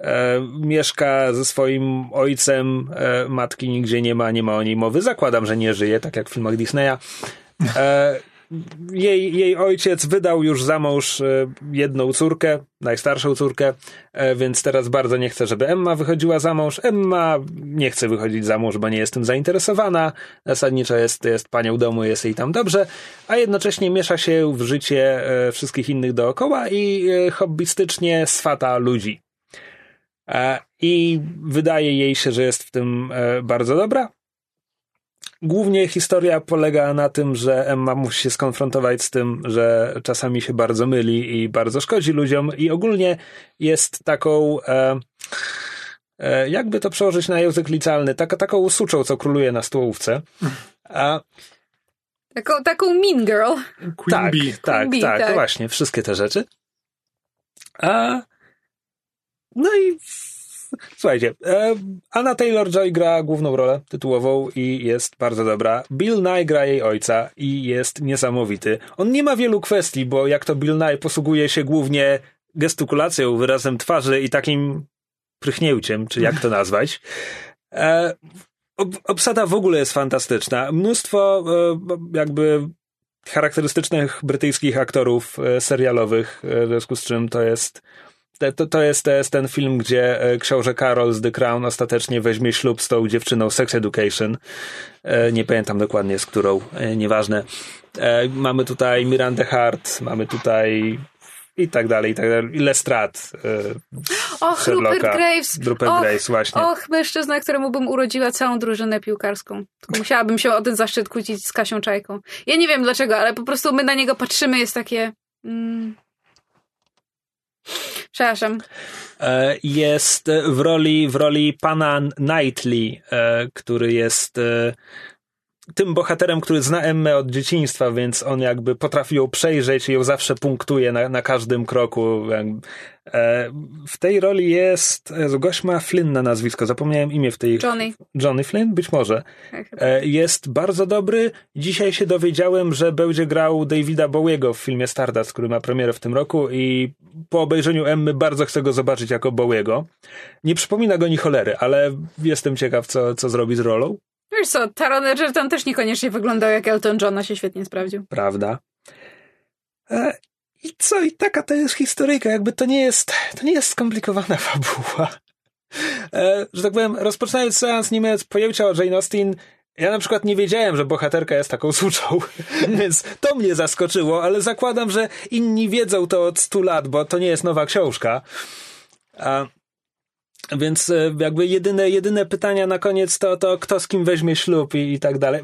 e, mieszka ze swoim ojcem. E, matki nigdzie nie ma, nie ma o niej mowy. Zakładam, że nie żyje, tak jak w filmach Disneya. Jej, jej ojciec wydał już za mąż e, jedną córkę, najstarszą córkę, e, więc teraz bardzo nie chce, żeby Emma wychodziła za mąż. Emma nie chce wychodzić za mąż, bo nie jest tym zainteresowana. Zasadniczo jest, jest panią domu, jest jej tam dobrze, a jednocześnie miesza się w życie e, wszystkich innych dookoła i hobbystycznie swata ludzi. I wydaje jej się, że jest w tym bardzo dobra, Głównie historia polega na tym, że Emma musi się skonfrontować z tym, że czasami się bardzo myli i bardzo szkodzi ludziom i ogólnie jest taką e, e, jakby to przełożyć na język liczalny, taka, taką suczą, co króluje na stołówce. A, taką, taką mean girl. Queen tak, Bee. tak, Bee, tak, tak. właśnie, wszystkie te rzeczy. A, no i Słuchajcie, e, Anna Taylor-Joy gra główną rolę tytułową i jest bardzo dobra. Bill Nye gra jej ojca i jest niesamowity. On nie ma wielu kwestii, bo jak to Bill Nye posługuje się głównie gestykulacją, wyrazem twarzy i takim prychnięciem, czy jak to nazwać. E, obsada w ogóle jest fantastyczna. Mnóstwo e, jakby charakterystycznych brytyjskich aktorów serialowych, w związku z czym to jest to, to, jest, to jest ten film, gdzie e, książę Karol z The Crown ostatecznie weźmie ślub z tą dziewczyną Sex Education. E, nie pamiętam dokładnie z którą, e, nieważne. Mamy tutaj Miranda Hart, mamy tutaj i tak dalej, i tak dalej. I Lestrade. Och, Rupert Graves. Rupert och, Graves, właśnie. Och, mężczyzna, któremu bym urodziła całą drużynę piłkarską. Tylko musiałabym się o ten zaszczyt kłócić z Kasią Czajką. Ja nie wiem dlaczego, ale po prostu my na niego patrzymy, jest takie... Mm, Przepraszam. E, jest w roli, w roli pana Knightley, e, który jest e, tym bohaterem, który zna Emmę od dzieciństwa, więc on jakby potrafi ją przejrzeć i ją zawsze punktuje na, na każdym kroku. E, w tej roli jest, gość ma Flynn na nazwisko, zapomniałem imię w tej... Johnny. Johnny Flynn? Być może. E, jest bardzo dobry. Dzisiaj się dowiedziałem, że będzie grał Davida Bowiego w filmie Stardust, który ma premierę w tym roku i po obejrzeniu Emmy bardzo chcę go zobaczyć jako Bowiego. Nie przypomina go ni cholery, ale jestem ciekaw, co, co zrobi z rolą. Wiesz co, Taron Egerton też niekoniecznie wyglądał jak Elton John, a się świetnie sprawdził. Prawda. E, I co, i taka to jest historyjka, jakby to nie jest, to nie jest skomplikowana fabuła. E, że tak powiem, rozpoczynając seans, nie mając pojęcia o Jane Austen, ja na przykład nie wiedziałem, że bohaterka jest taką suczą, więc to mnie zaskoczyło, ale zakładam, że inni wiedzą to od stu lat, bo to nie jest nowa książka. Więc e, jakby jedyne, jedyne pytania na koniec to, to kto z kim weźmie ślub i, i tak dalej.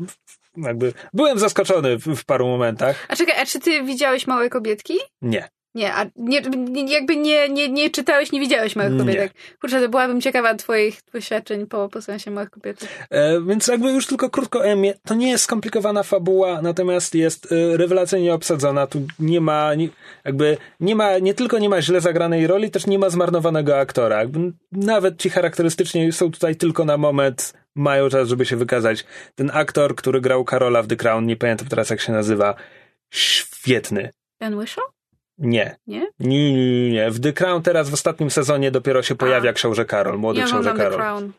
Jakby byłem zaskoczony w, w, paru momentach. A czekaj, a czy ty widziałeś Małe Kobietki? Nie. Nie, a nie, nie, jakby nie, nie, nie czytałeś, nie widziałeś Małych Nie. Kobietek. Kurczę, to byłabym ciekawa twoich doświadczeń po, po sensie Małych Kobietek. E, więc jakby już tylko krótko Emmie, to nie jest skomplikowana fabuła, natomiast jest e, rewelacyjnie obsadzona. Tu nie ma, nie, jakby nie ma, nie tylko nie ma źle zagranej roli, też nie ma zmarnowanego aktora. Jakby nawet ci charakterystycznie są tutaj tylko na moment, mają czas, żeby się wykazać. Ten aktor, który grał Karola w The Crown, nie pamiętam teraz jak się nazywa, świetny. Ben Whishaw? Nie. Nie? Nie, nie, nie, nie. W The Crown teraz w ostatnim sezonie dopiero się pojawia książę Karol, młody Nie książę oglądam The Karol. Crown.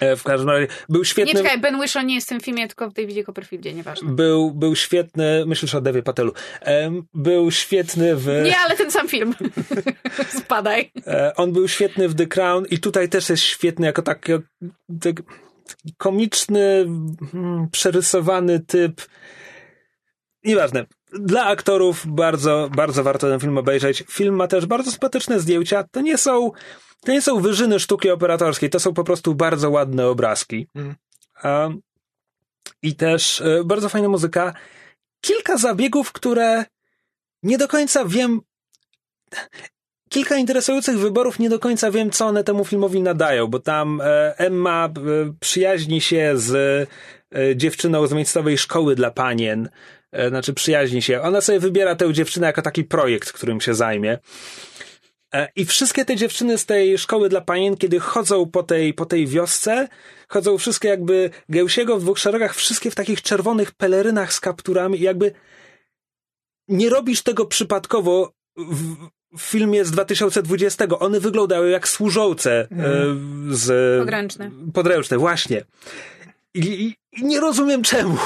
E, W każdym razie był Nie, świetny. czekaj, Ben Whishaw nie jest w tym filmie, tylko w Davidzie Copperfieldzie, nieważne. Był, był świetny, myślisz o Devie Patelu, był świetny w... Nie, ale ten sam film. Spadaj. E, on był świetny w The Crown i tutaj też jest świetny jako taki, tak, komiczny, mm, przerysowany typ. Nieważne. Dla aktorów bardzo, bardzo warto ten film obejrzeć. Film ma też bardzo sympatyczne zdjęcia. To nie są, to nie są wyżyny sztuki operatorskiej, to są po prostu bardzo ładne obrazki. Mm. Um, I też e, bardzo fajna muzyka. Kilka zabiegów, które nie do końca wiem. Kilka interesujących wyborów, nie do końca wiem, co one temu filmowi nadają, bo tam e, Emma e, przyjaźni się z dziewczyną z miejscowej szkoły dla panien. E, znaczy, przyjaźni się. Ona sobie wybiera tę dziewczynę jako taki projekt, którym się zajmie. E, I wszystkie te dziewczyny z tej szkoły dla panien, kiedy chodzą po tej, po tej wiosce, chodzą wszystkie jakby Gęsiego w dwóch szeregach, wszystkie w takich czerwonych pelerynach z kapturami jakby nie robisz tego przypadkowo w, w filmie z 2020. One wyglądały jak służące e, z... Podręczne. Podręczne, właśnie. I, i, nie rozumiem czemu.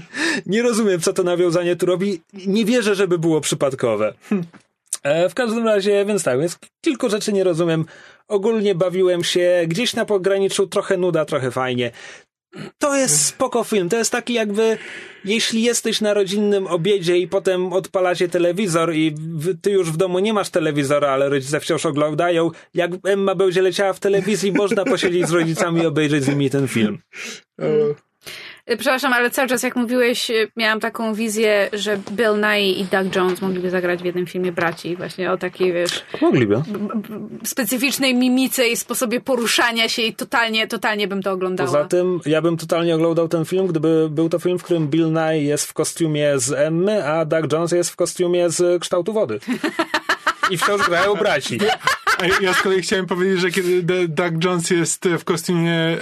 nie rozumiem, co to nawiązanie tu robi. Nie wierzę, żeby było przypadkowe. E, w każdym razie, więc tak, więc kilku rzeczy nie rozumiem. Ogólnie bawiłem się gdzieś na pograniczu, trochę nuda, trochę fajnie. To jest spoko film. To jest taki jakby, jeśli jesteś na rodzinnym obiedzie i potem odpalacie telewizor i ty już w domu nie masz telewizora, ale rodzice wciąż oglądają, jak Emma będzie leciała w telewizji, można posiedzieć z rodzicami i obejrzeć z nimi ten film. Y, Przepraszam, ale cały czas jak mówiłeś, y, miałam taką wizję, że Bill Nye i Doug Jones mogliby zagrać w jednym filmie braci. Właśnie o takiej, wiesz, Mogliby. specyficznej mimice i sposobie poruszania się i totalnie, totalnie bym to oglądała. Poza tym, ja bym totalnie oglądał ten film, gdyby był to film, w którym Bill Nye jest w kostiumie z Emmy, a Doug Jones jest w kostiumie z kształtu wody. I wciąż grają braci. A ja z kolei chciałem powiedzieć, że kiedy Doug Jones jest w kostiumie e,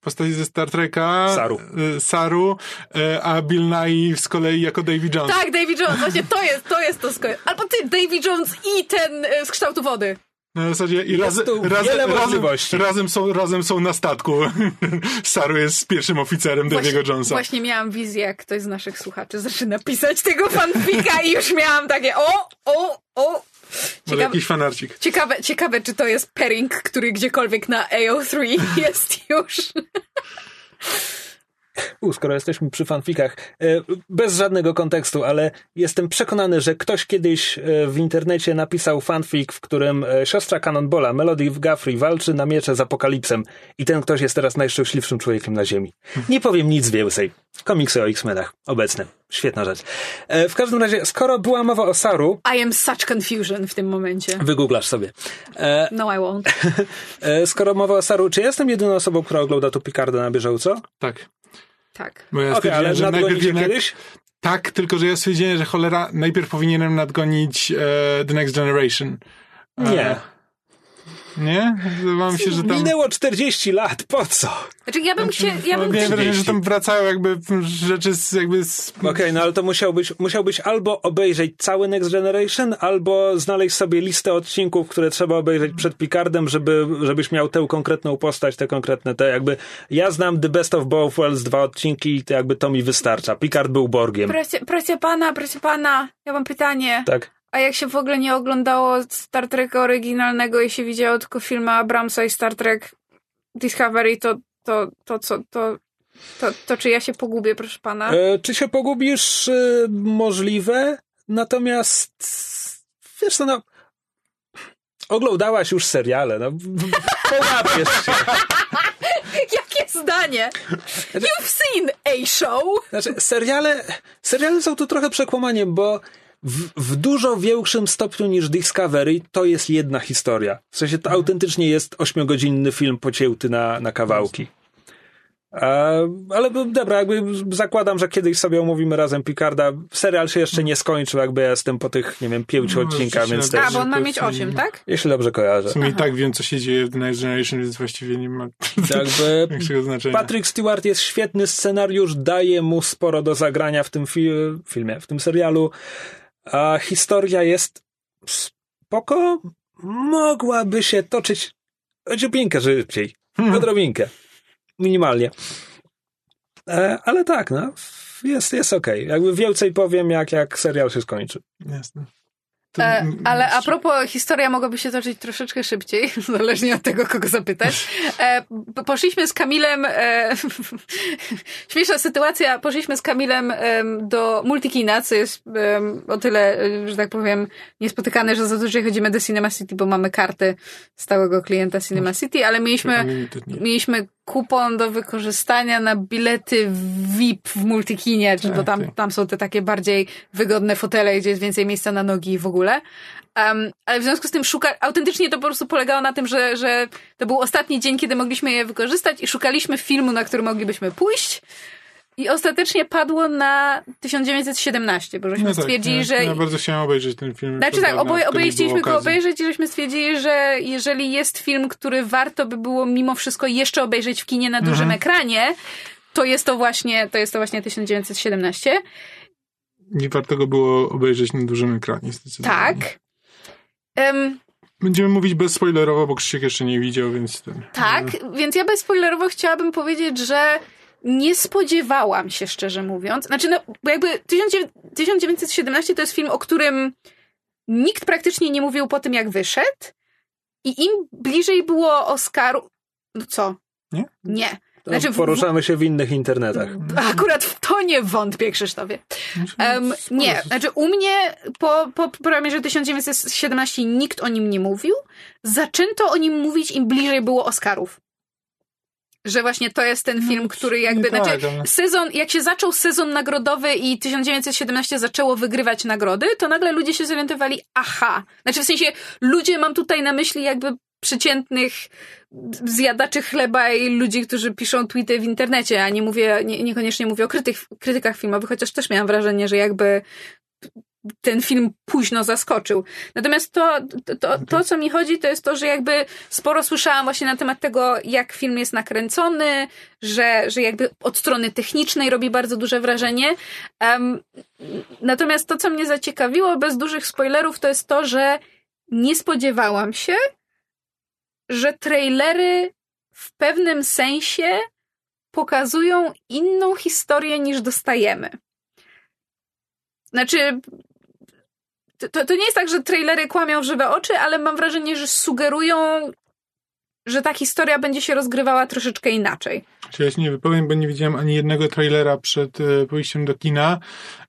postaci ze Star Treka, Saru. e, Saru e, a Bill Nye z kolei jako Davy Jones. Tak, Davy Jones, właśnie to jest, to jest to sko- Albo ty, Davy Jones i ten z kształtu wody. Na zasadzie i razem, tu razem, razem, są, razem są na statku. Saru jest pierwszym oficerem Davy'ego Jonesa. Właśnie miałam wizję, jak ktoś z naszych słuchaczy zaczyna pisać tego fanfika i już miałam takie o, o, o. Ciekawe, jakiś fanarcik. ciekawe, ciekawe, czy to jest pairing, który gdziekolwiek na AO3 jest już. U, skoro jesteśmy przy fanfikach, e, bez żadnego kontekstu, ale jestem przekonany, że ktoś kiedyś e, w internecie napisał fanfic, w którym e, siostra Cannonballa, Melody Guthrie, walczy na miecze z apokalipsem i ten ktoś jest teraz najszczęśliwszym człowiekiem na Ziemi. Nie powiem nic więcej. Komiksy o X-Menach. Obecne. Świetna rzecz. W każdym razie, skoro była mowa o Saru, I am such confusion w tym momencie. wygooglasz sobie. No, I won't. Skoro mowa o Saru, czy ja jestem jedyną osobą, która ogląda tu Picarda na bieżąco? Tak. Tak. Bo ja stwierdziłem, ale że najpierw jednak... kiedyś? Tak, tylko że ja stwierdziłem, że cholera, najpierw powinienem nadgonić e, The Next Generation. E, Nie. Nie? Wydawało mi się, że tam... Minęło 40 lat, po co? Znaczy, ja bym się, ja bym Miałem wrażenie, że 30. tam wracają jakby rzeczy z, jakby z... Okej, no ale to musiałbyś, musiałbyś albo obejrzeć cały Next Generation, albo znaleźć sobie listę odcinków, które trzeba obejrzeć przed Picardem, żeby, żebyś miał tę konkretną postać, te konkretne te jakby... Ja znam The Best of Both Worlds, dwa odcinki i to jakby to mi wystarcza. Picard był Borgiem, Proszę, proszę pana, proszę pana, ja mam pytanie. tak? A jak się w ogóle nie oglądało Star Treka oryginalnego i się widziało tylko filmy Abramsa i Star Trek Discovery, to, to, to co, to, to, to czy ja się pogubię, proszę pana? E, czy się pogubisz? E, możliwe, natomiast wiesz co, no... Oglądałaś już seriale, no... Połapiesz się. Jakie zdanie? You've seen a show? Znaczy, seriale, seriale są tu trochę przekłamaniem, bo w, w dużo większym stopniu niż Discovery to jest jedna historia. W sensie to autentycznie jest ośmiogodzinny film pocięty na, na kawałki. E, ale dobra, jakby zakładam, że kiedyś sobie omówimy razem Picarda. Serial się jeszcze nie skończył, jakby ja jestem po tych, nie wiem, pięciu No, odcinkach, więc rzeczywiście, też, A, bo on ma mieć 8, tak? jeśli dobrze kojarzę. W sumie i tak wiem, co się dzieje w The Next Generation, więc właściwie nie ma Jakby większego znaczenia. Patrick Stewart jest świetny scenariusz, daje mu sporo do zagrania w tym fi filmie, w tym serialu. A historia jest spoko. Mogłaby się toczyć odrobinkę szybciej. Odrobinkę. Minimalnie. E, ale tak, no. Jest, jest okej. Jakby więcej powiem, jak, jak serial się skończy. Jasne. E, ale a propos, historia mogłaby się toczyć troszeczkę szybciej, zależnie od tego, kogo zapytać. E, poszliśmy z Kamilem, e, śmieszna sytuacja, poszliśmy z Kamilem em, do Multikina, co jest o tyle, że tak powiem, niespotykane, że zazwyczaj chodzimy do Cinema City, bo mamy karty stałego klienta Cinema City, ale mieliśmy, mieliśmy kupon do wykorzystania na bilety VIP w Multikinie, bo Tak, tam, tak. tam są te takie bardziej wygodne fotele, gdzie jest więcej miejsca na nogi i w ogóle. Um, ale w związku z tym szuka, autentycznie to po prostu polegało na tym, że, że to był ostatni dzień, kiedy mogliśmy je wykorzystać i szukaliśmy filmu, na który moglibyśmy pójść. I ostatecznie padło na 1917, bo żeśmy No tak, stwierdzili, ja, że Ja bardzo chciałem obejrzeć ten film. znaczy tak, oboje, nie oboje chcieliśmy go obejrzeć i żeśmy stwierdzili, że jeżeli jest film, który warto by było mimo wszystko jeszcze obejrzeć w kinie na dużym Mhm. ekranie, to jest to właśnie, to jest to właśnie 1917. Nie warto go było obejrzeć na dużym ekranie, zdecydowanie. Tak. Em, Będziemy mówić bezspoilerowo, bo Krzysiek jeszcze nie widział, więc ten... tak, więc ja bezspoilerowo chciałabym powiedzieć, że nie spodziewałam się, szczerze mówiąc. Znaczy, no, bo jakby 19- 1917 to jest film, o którym nikt praktycznie nie mówił po tym, jak wyszedł. I im bliżej było Oscaru. No co? Nie? Nie. Znaczy, poruszamy się w innych internetach. Akurat w to nie wątpię, Krzysztofie. Um, nie, znaczy u mnie po, po premierze 1917 nikt o nim nie mówił. Zaczęto o nim mówić im bliżej było Oscarów. Że właśnie to jest ten film, No, który nie jakby. tak, znaczy, sezon, jak się zaczął sezon nagrodowy i 1917 zaczęło wygrywać nagrody, to nagle ludzie się zorientowali, aha. Znaczy w sensie, ludzie mam tutaj na myśli jakby przeciętnych zjadaczy chleba i ludzi, którzy piszą tweety w internecie, a nie mówię, nie, niekoniecznie mówię o krytyk, krytykach filmowych, chociaż też miałam wrażenie, że jakby ten film późno zaskoczył. Natomiast to, to, to, to, co mi chodzi, to jest to, że jakby sporo słyszałam właśnie na temat tego, jak film jest nakręcony, że, że jakby od strony technicznej robi bardzo duże wrażenie. Em, natomiast to, co mnie zaciekawiło, bez dużych spoilerów, to jest to, że nie spodziewałam się, że trailery w pewnym sensie pokazują inną historię niż dostajemy. Znaczy, to, to nie jest tak, że trailery kłamią w żywe oczy, ale mam wrażenie, że sugerują, że ta historia będzie się rozgrywała troszeczkę inaczej. Czy ja się nie wypowiem, bo nie widziałem ani jednego trailera przed e, pójściem do kina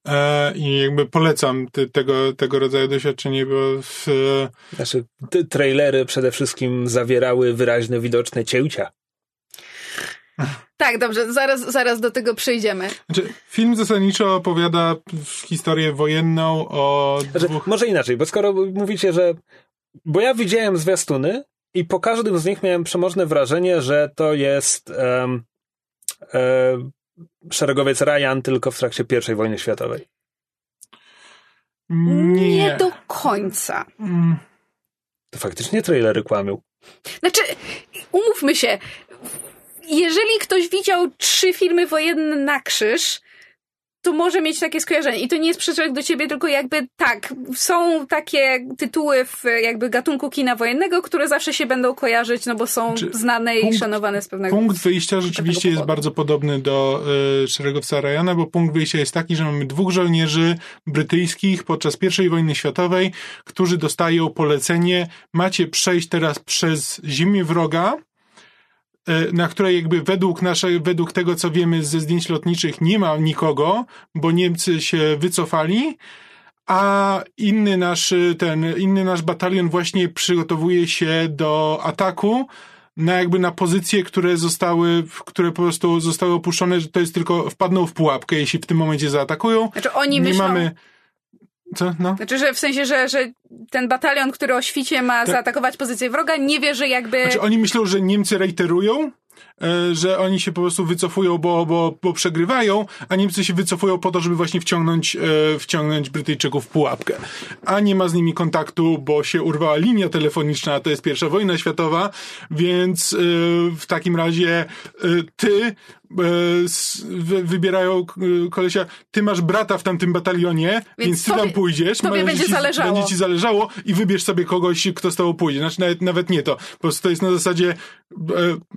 e, i jakby polecam te, tego, tego rodzaju doświadczenie, bo w, e, Znaczy, te trailery przede wszystkim zawierały wyraźne, widoczne cięcia. Tak, dobrze, zaraz, zaraz do tego przejdziemy. znaczy, film zasadniczo opowiada historię wojenną o Znaczy, dwóch... może inaczej, bo skoro mówicie, że. Bo ja widziałem zwiastuny i po każdym z nich miałem przemożne wrażenie, że to jest um, e, szeregowiec Ryan tylko w trakcie I wojny światowej. Nie. do końca. Mm, To faktycznie trailery kłamią. Znaczy, umówmy się, jeżeli ktoś widział trzy filmy wojenne na krzyż, to może mieć takie skojarzenie. I to nie jest przyczep do ciebie, tylko jakby tak, są takie tytuły w jakby gatunku kina wojennego, które zawsze się będą kojarzyć, no bo są Czy znane i punkt- szanowane z pewnego Punkt wyjścia rzeczywiście jest bardzo podobny do y, szeregowca Ryana, bo punkt wyjścia jest taki, że mamy dwóch żołnierzy brytyjskich podczas I wojny światowej, którzy dostają polecenie, macie przejść teraz przez ziemię wroga, na której jakby według naszej, według tego, co wiemy ze zdjęć lotniczych, nie ma nikogo, bo Niemcy się wycofali, a inny nasz, y, ten, inny nasz batalion właśnie przygotowuje się do ataku, na jakby na pozycje, które zostały, które po prostu zostały opuszczone, że to jest tylko wpadną w pułapkę, jeśli w tym momencie zaatakują. Znaczy oni nie myślą, mamy, Co? No. Znaczy, że w sensie, że, że ten batalion, który o świcie ma zaatakować pozycję wroga, nie wie, że jakby... Znaczy oni myślą, że Niemcy reiterują, e, że oni się po prostu wycofują, bo, bo, bo przegrywają, a Niemcy się wycofują po to, żeby właśnie wciągnąć, e, wciągnąć Brytyjczyków w pułapkę. A nie ma z nimi kontaktu, bo się urwała linia telefoniczna, a to jest pierwsza wojna światowa, więc e, w takim razie ty wybierają e, kolesia, ty masz brata w tamtym batalionie, więc, ty tobie- tam pójdziesz. tobie będzie ci, zależało. Będzie ci zależało i wybierz sobie kogoś, kto z tobą pójdzie. Znaczy nawet, nawet nie to. Po prostu to jest na zasadzie e,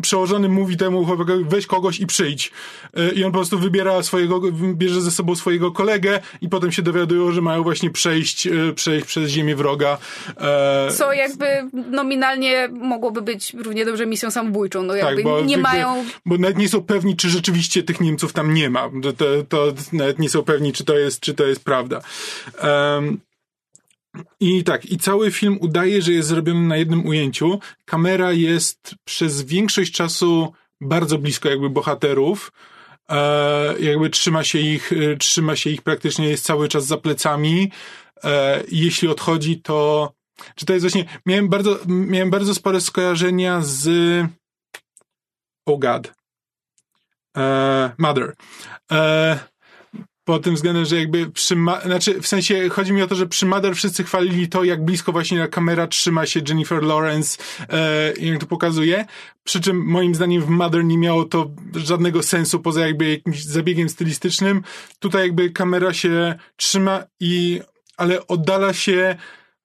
przełożony mówi temu chłopakowi, weź kogoś i przyjdź. E, I on po prostu wybiera swojego, bierze ze sobą swojego kolegę i potem się dowiadują, że mają właśnie przejść, e, przejść przez ziemię wroga. E, Co jakby nominalnie mogłoby być równie dobrze misją samobójczą. No jakby nie jakby- mają... Bo nawet nie są pewni, czy rzeczywiście tych Niemców tam nie ma. To, to, nawet nie są pewni, czy to jest, czy to jest prawda. Em, I tak, i cały film udaje, że jest zrobiony na jednym ujęciu. Kamera jest przez większość czasu bardzo blisko jakby bohaterów. E, jakby trzyma się ich, e, trzyma się ich praktycznie, jest cały czas za plecami. E, jeśli odchodzi, to czy to jest właśnie, miałem bardzo, miałem bardzo spore skojarzenia z Oh God. E, Mother. E, pod tym względem, że jakby przy, znaczy w sensie chodzi mi o to, że przy Mother wszyscy chwalili to, jak blisko właśnie kamera trzyma się Jennifer Lawrence e, jak to pokazuje. Przy czym moim zdaniem w Mother nie miało to żadnego sensu poza jakby jakimś zabiegiem stylistycznym. Tutaj jakby kamera się trzyma i, ale oddala się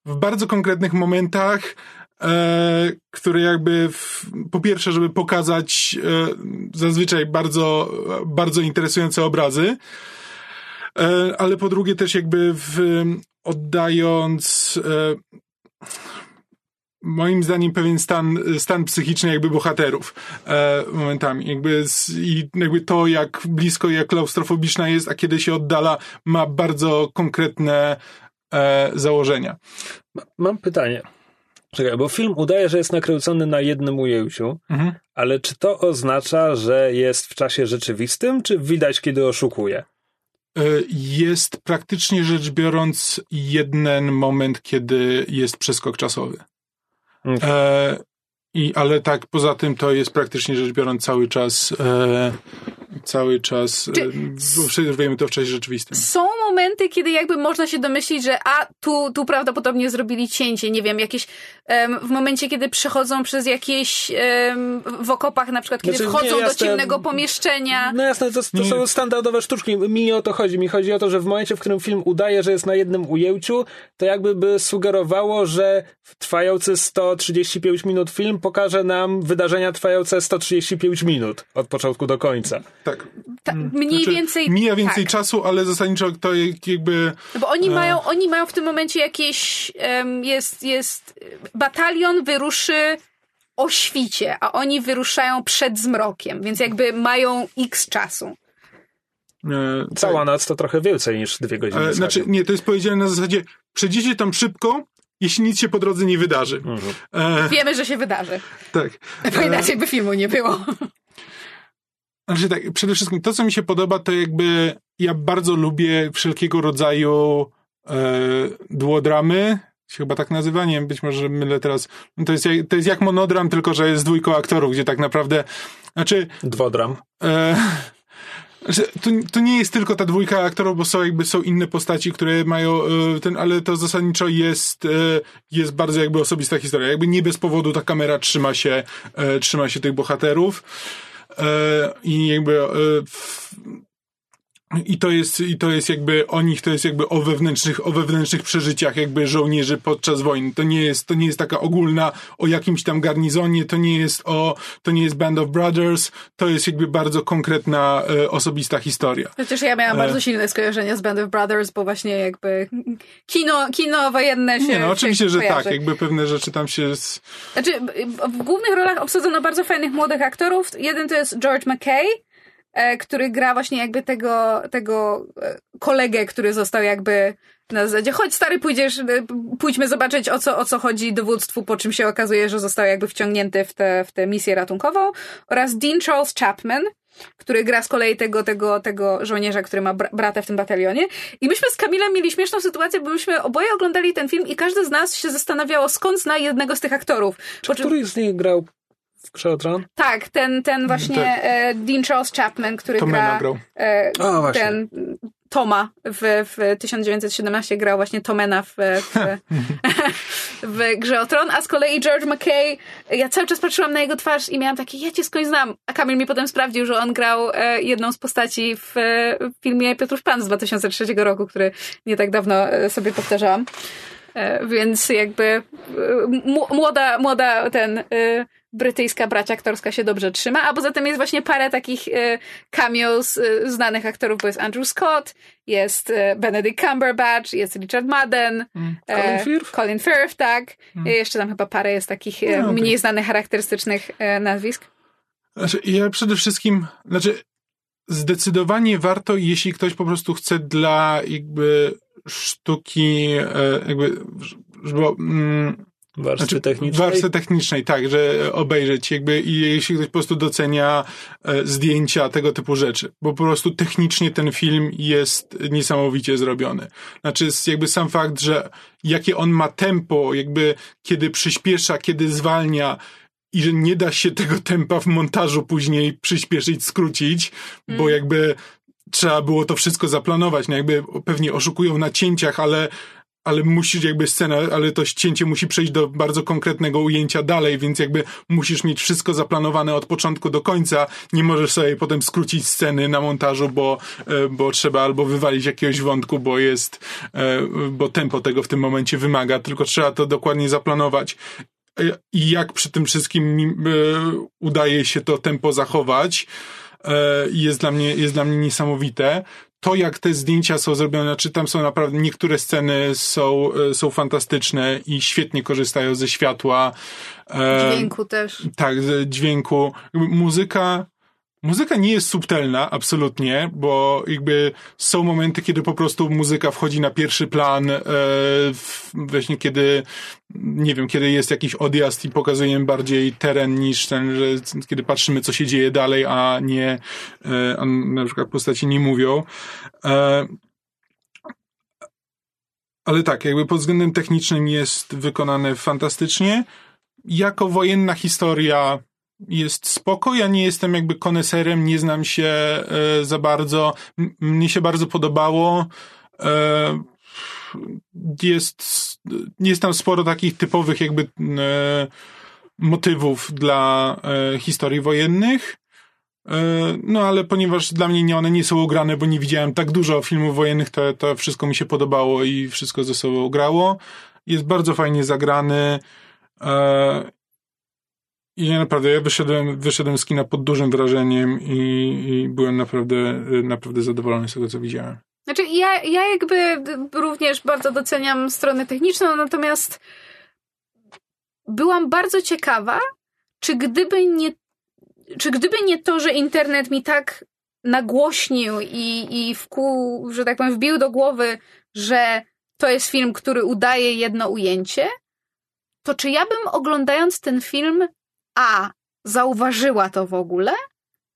w bardzo konkretnych momentach, e, które jakby w, po pierwsze, żeby pokazać e, zazwyczaj bardzo, bardzo interesujące obrazy, e, ale po drugie też jakby w, oddając e, moim zdaniem pewien stan, stan psychiczny jakby bohaterów e, momentami. Jakby z, I jakby to, jak blisko, jak klaustrofobiczna jest, a kiedy się oddala, ma bardzo konkretne e, założenia. Mam pytanie. Czekaj, bo film udaje, że jest nakręcony na jednym ujęciu, Mhm. ale czy to oznacza, że jest w czasie rzeczywistym, czy widać, kiedy oszukuje? E, Jest praktycznie rzecz biorąc jeden moment, kiedy jest przeskok czasowy. Mhm. E, i, ale tak, poza tym to jest praktycznie rzecz biorąc cały czas e, cały czas Czy- e, to w czasie rzeczywistym. Są momenty, kiedy jakby można się domyślić, że a, tu, tu prawdopodobnie zrobili cięcie, nie wiem, jakieś em, w momencie, kiedy przechodzą przez jakieś em, w okopach, na przykład, kiedy Znaczy, wchodzą nie, do ciemnego pomieszczenia. No jasne, to, to są standardowe sztuczki. Mi nie o to chodzi. Mi chodzi o to, że w momencie, w którym film udaje, że jest na jednym ujęciu, to jakby by sugerowało, że trwający 135 minut film pokaże nam wydarzenia trwające 135 minut od początku do końca. Tak. Ta, mniej Znaczy, więcej. Mija więcej tak. czasu, ale zasadniczo to jakby No Bo oni mają, oni mają w tym momencie jakieś, em, jest, jest, batalion wyruszy o świcie, a oni wyruszają przed zmrokiem, więc jakby mają x czasu. e, Cała noc to trochę więcej niż dwie godziny. E, znaczy, nie, to jest powiedziane na zasadzie, przejdziecie tam szybko, jeśli nic się po drodze nie wydarzy. Mhm. E, Wiemy, że się wydarzy. tak. Bo inaczej by filmu nie było. Znaczy tak, przede wszystkim to, co mi się podoba, to jakby ja bardzo lubię wszelkiego rodzaju e, duodramy, się chyba tak nazywa, nie wiem, być może mylę teraz. No to, jest jak, to jest jak monodram, tylko że jest dwójką aktorów, gdzie tak naprawdę, znaczy, Dwodram. E, to nie jest tylko ta dwójka aktorów, bo są jakby są inne postaci, które mają e, ten, ale to zasadniczo jest, e, jest bardzo jakby osobista historia. Jakby nie bez powodu ta kamera trzyma się, e, trzyma się tych bohaterów. E, I jakby e, i to jest, i to jest jakby o nich, to jest jakby o wewnętrznych, o wewnętrznych przeżyciach jakby żołnierzy podczas wojny. To nie jest, to nie jest taka ogólna o jakimś tam garnizonie, to nie jest o, to nie jest Band of Brothers, to jest jakby bardzo konkretna, e, osobista historia. Przecież ja miałam E. bardzo silne skojarzenia z Band of Brothers, bo właśnie jakby kino, kino wojenne się Nie, no oczywiście, się że kojarzy. tak, jakby pewne rzeczy tam się, z, Znaczy, w głównych rolach obsadzono bardzo fajnych młodych aktorów. Jeden to jest George McKay, który gra właśnie jakby tego, tego e, kolegę, który został jakby na zasadzie, chodź stary, pójdziesz, e, pójdźmy zobaczyć o co, o co chodzi dowództwu, po czym się okazuje, że został jakby wciągnięty w tę w misję ratunkową. Oraz Dean Charles Chapman, który gra z kolei tego, tego, tego żołnierza, który ma br- brata w tym batalionie. I myśmy z Kamilem mieli śmieszną sytuację, bo myśmy oboje oglądali ten film i każdy z nas się zastanawiało, skąd zna jednego z tych aktorów. Czy któryś z nich grał w Grze o Tron? Tak, ten, ten właśnie Tak. e, Dean Charles Chapman, który Tomena gra grał. e, O, właśnie. ten Toma w, w 1917 grał właśnie Tomena w, w, w Grze o Tron, a z kolei George McKay, ja cały czas patrzyłam na jego twarz i miałam takie, ja cię skądś znam, a Kamil mi potem sprawdził, że on grał e, jedną z postaci w, w filmie Piotrusz Pan z 2003 roku, który nie tak dawno e, sobie powtarzałam. E, Więc jakby młoda, młoda ten e, brytyjska bracia aktorska się dobrze trzyma, a poza tym jest właśnie parę takich e, cameos e, znanych aktorów, bo jest Andrew Scott, jest e, Benedict Cumberbatch, jest Richard Madden, e, Colin Firth? Colin Firth, tak. E, Jeszcze tam chyba parę jest takich No, okej. mniej znanych, charakterystycznych nazwisk. Znaczy, ja przede wszystkim, znaczy, zdecydowanie warto, jeśli ktoś po prostu chce dla jakby sztuki, jakby, żeby, mm, Warstwy znaczy, technicznej? warstwy technicznej, tak, że obejrzeć jakby i jeśli ktoś po prostu docenia e, zdjęcia, tego typu rzeczy, bo po prostu technicznie ten film jest niesamowicie zrobiony. Znaczy jakby sam fakt, że jakie on ma tempo, jakby kiedy przyspiesza, kiedy zwalnia i że nie da się tego tempa w montażu później przyspieszyć, skrócić, bo jakby trzeba było to wszystko zaplanować, no jakby pewnie oszukują na cięciach, ale ale musisz jakby scenę, ale to cięcie musi przejść do bardzo konkretnego ujęcia dalej, więc jakby musisz mieć wszystko zaplanowane od początku do końca. Nie możesz sobie potem skrócić sceny na montażu, bo, e, bo trzeba albo wywalić jakiegoś wątku, bo jest, e, bo tempo tego w tym momencie wymaga, tylko trzeba to dokładnie zaplanować. E, I jak przy tym wszystkim udaje się to tempo zachować, jest dla mnie, jest dla mnie niesamowite. To, jak te zdjęcia są zrobione, czy tam są naprawdę, niektóre sceny są, e, są fantastyczne i świetnie korzystają ze światła. E, Dźwięku też. tak, dźwięku. Muzyka, muzyka nie jest subtelna, absolutnie, bo jakby są momenty, kiedy po prostu muzyka wchodzi na pierwszy plan, e, właśnie kiedy, nie wiem, kiedy jest jakiś odjazd i pokazujemy bardziej teren niż ten, że kiedy patrzymy, co się dzieje dalej, a nie, e, a na przykład postaci nie mówią. E, ale tak, jakby pod względem technicznym jest wykonane fantastycznie jako wojenna historia jest spoko. Ja nie jestem jakby koneserem, nie znam się e, za bardzo. M- mnie się bardzo podobało. E, jest, jest tam sporo takich typowych jakby e, motywów dla e, historii wojennych. E, No, ale ponieważ dla mnie nie, one nie są ugrane, bo nie widziałem tak dużo filmów wojennych, to, to wszystko mi się podobało i wszystko ze sobą grało. Jest bardzo fajnie zagrany. E, I naprawdę, ja wyszedłem, wyszedłem z kina pod dużym wrażeniem i, i byłem naprawdę, naprawdę zadowolony z tego, co widziałem. Znaczy, ja, ja jakby również bardzo doceniam stronę techniczną, natomiast byłam bardzo ciekawa, czy gdyby nie, czy gdyby nie to, że internet mi tak nagłośnił i, i wkół, że tak powiem, wbił do głowy, że to jest film, który udaje jedno ujęcie, to czy ja bym oglądając ten film A. zauważyła to w ogóle,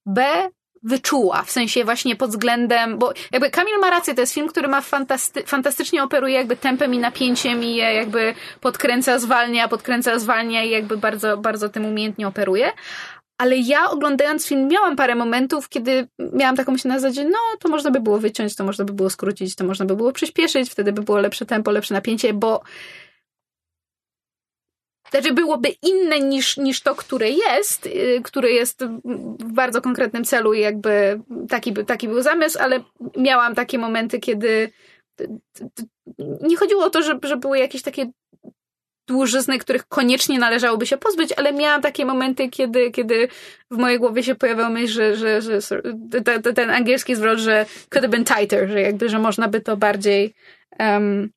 B wyczuła, w sensie właśnie pod względem, bo jakby Kamil ma rację, to jest film, który ma fantasty, fantastycznie operuje jakby tempem i napięciem i je jakby podkręca, zwalnia, podkręca, zwalnia i jakby bardzo, bardzo tym umiejętnie operuje. Ale ja oglądając film miałam parę momentów, kiedy miałam taką myśl na zasadzie, no to można by było wyciąć, to można by było skrócić, to można by było przyspieszyć, wtedy by było lepsze tempo, lepsze napięcie, bo znaczy byłoby inne niż, niż to, które jest, yy, które jest w bardzo konkretnym celu i jakby taki, taki był zamysł, ale miałam takie momenty, kiedy nie chodziło o to, że, że były jakieś takie dłużyzny, których koniecznie należałoby się pozbyć, ale miałam takie momenty, kiedy, kiedy w mojej głowie się pojawiał myśl, że, że, że, że te- te- ten angielski zwrot, że could have been tighter, że jakby, że można by to bardziej em,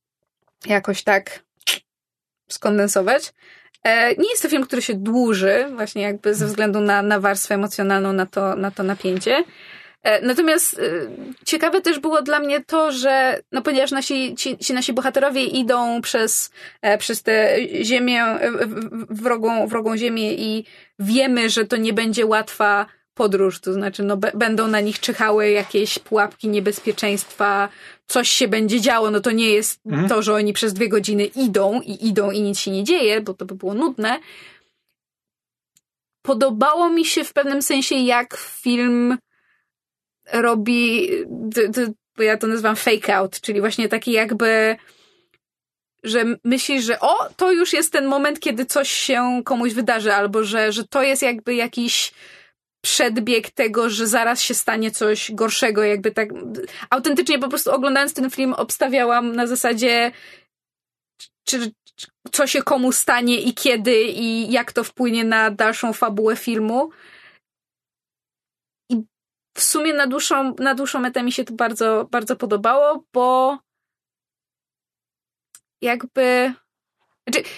jakoś tak skondensować. E, Nie jest to film, który się dłuży, właśnie jakby ze względu na, na warstwę emocjonalną, na to, na to napięcie. E, Natomiast e, ciekawe też było dla mnie to, że no ponieważ nasi, ci, ci nasi bohaterowie idą przez, przez tę ziemię, wrogą, wrogą ziemię i wiemy, że to nie będzie łatwa podróż, to znaczy no, będą na nich czyhały jakieś pułapki niebezpieczeństwa, coś się będzie działo, no to nie jest Mhm. to, że oni przez dwie godziny idą i idą i nic się nie dzieje, bo to by było nudne. Podobało mi się w pewnym sensie, jak film robi, bo ja to nazywam fake out, czyli właśnie taki jakby że myślisz, że o, to już jest ten moment, kiedy coś się komuś wydarzy, albo że, że to jest jakby jakiś przedbieg tego, że zaraz się stanie coś gorszego, jakby tak autentycznie po prostu oglądając ten film obstawiałam na zasadzie czy, czy co się komu stanie i kiedy i jak to wpłynie na dalszą fabułę filmu. I w sumie na dłuższą, na dłuższą metę mi się to bardzo, bardzo podobało, bo jakby. Znaczy,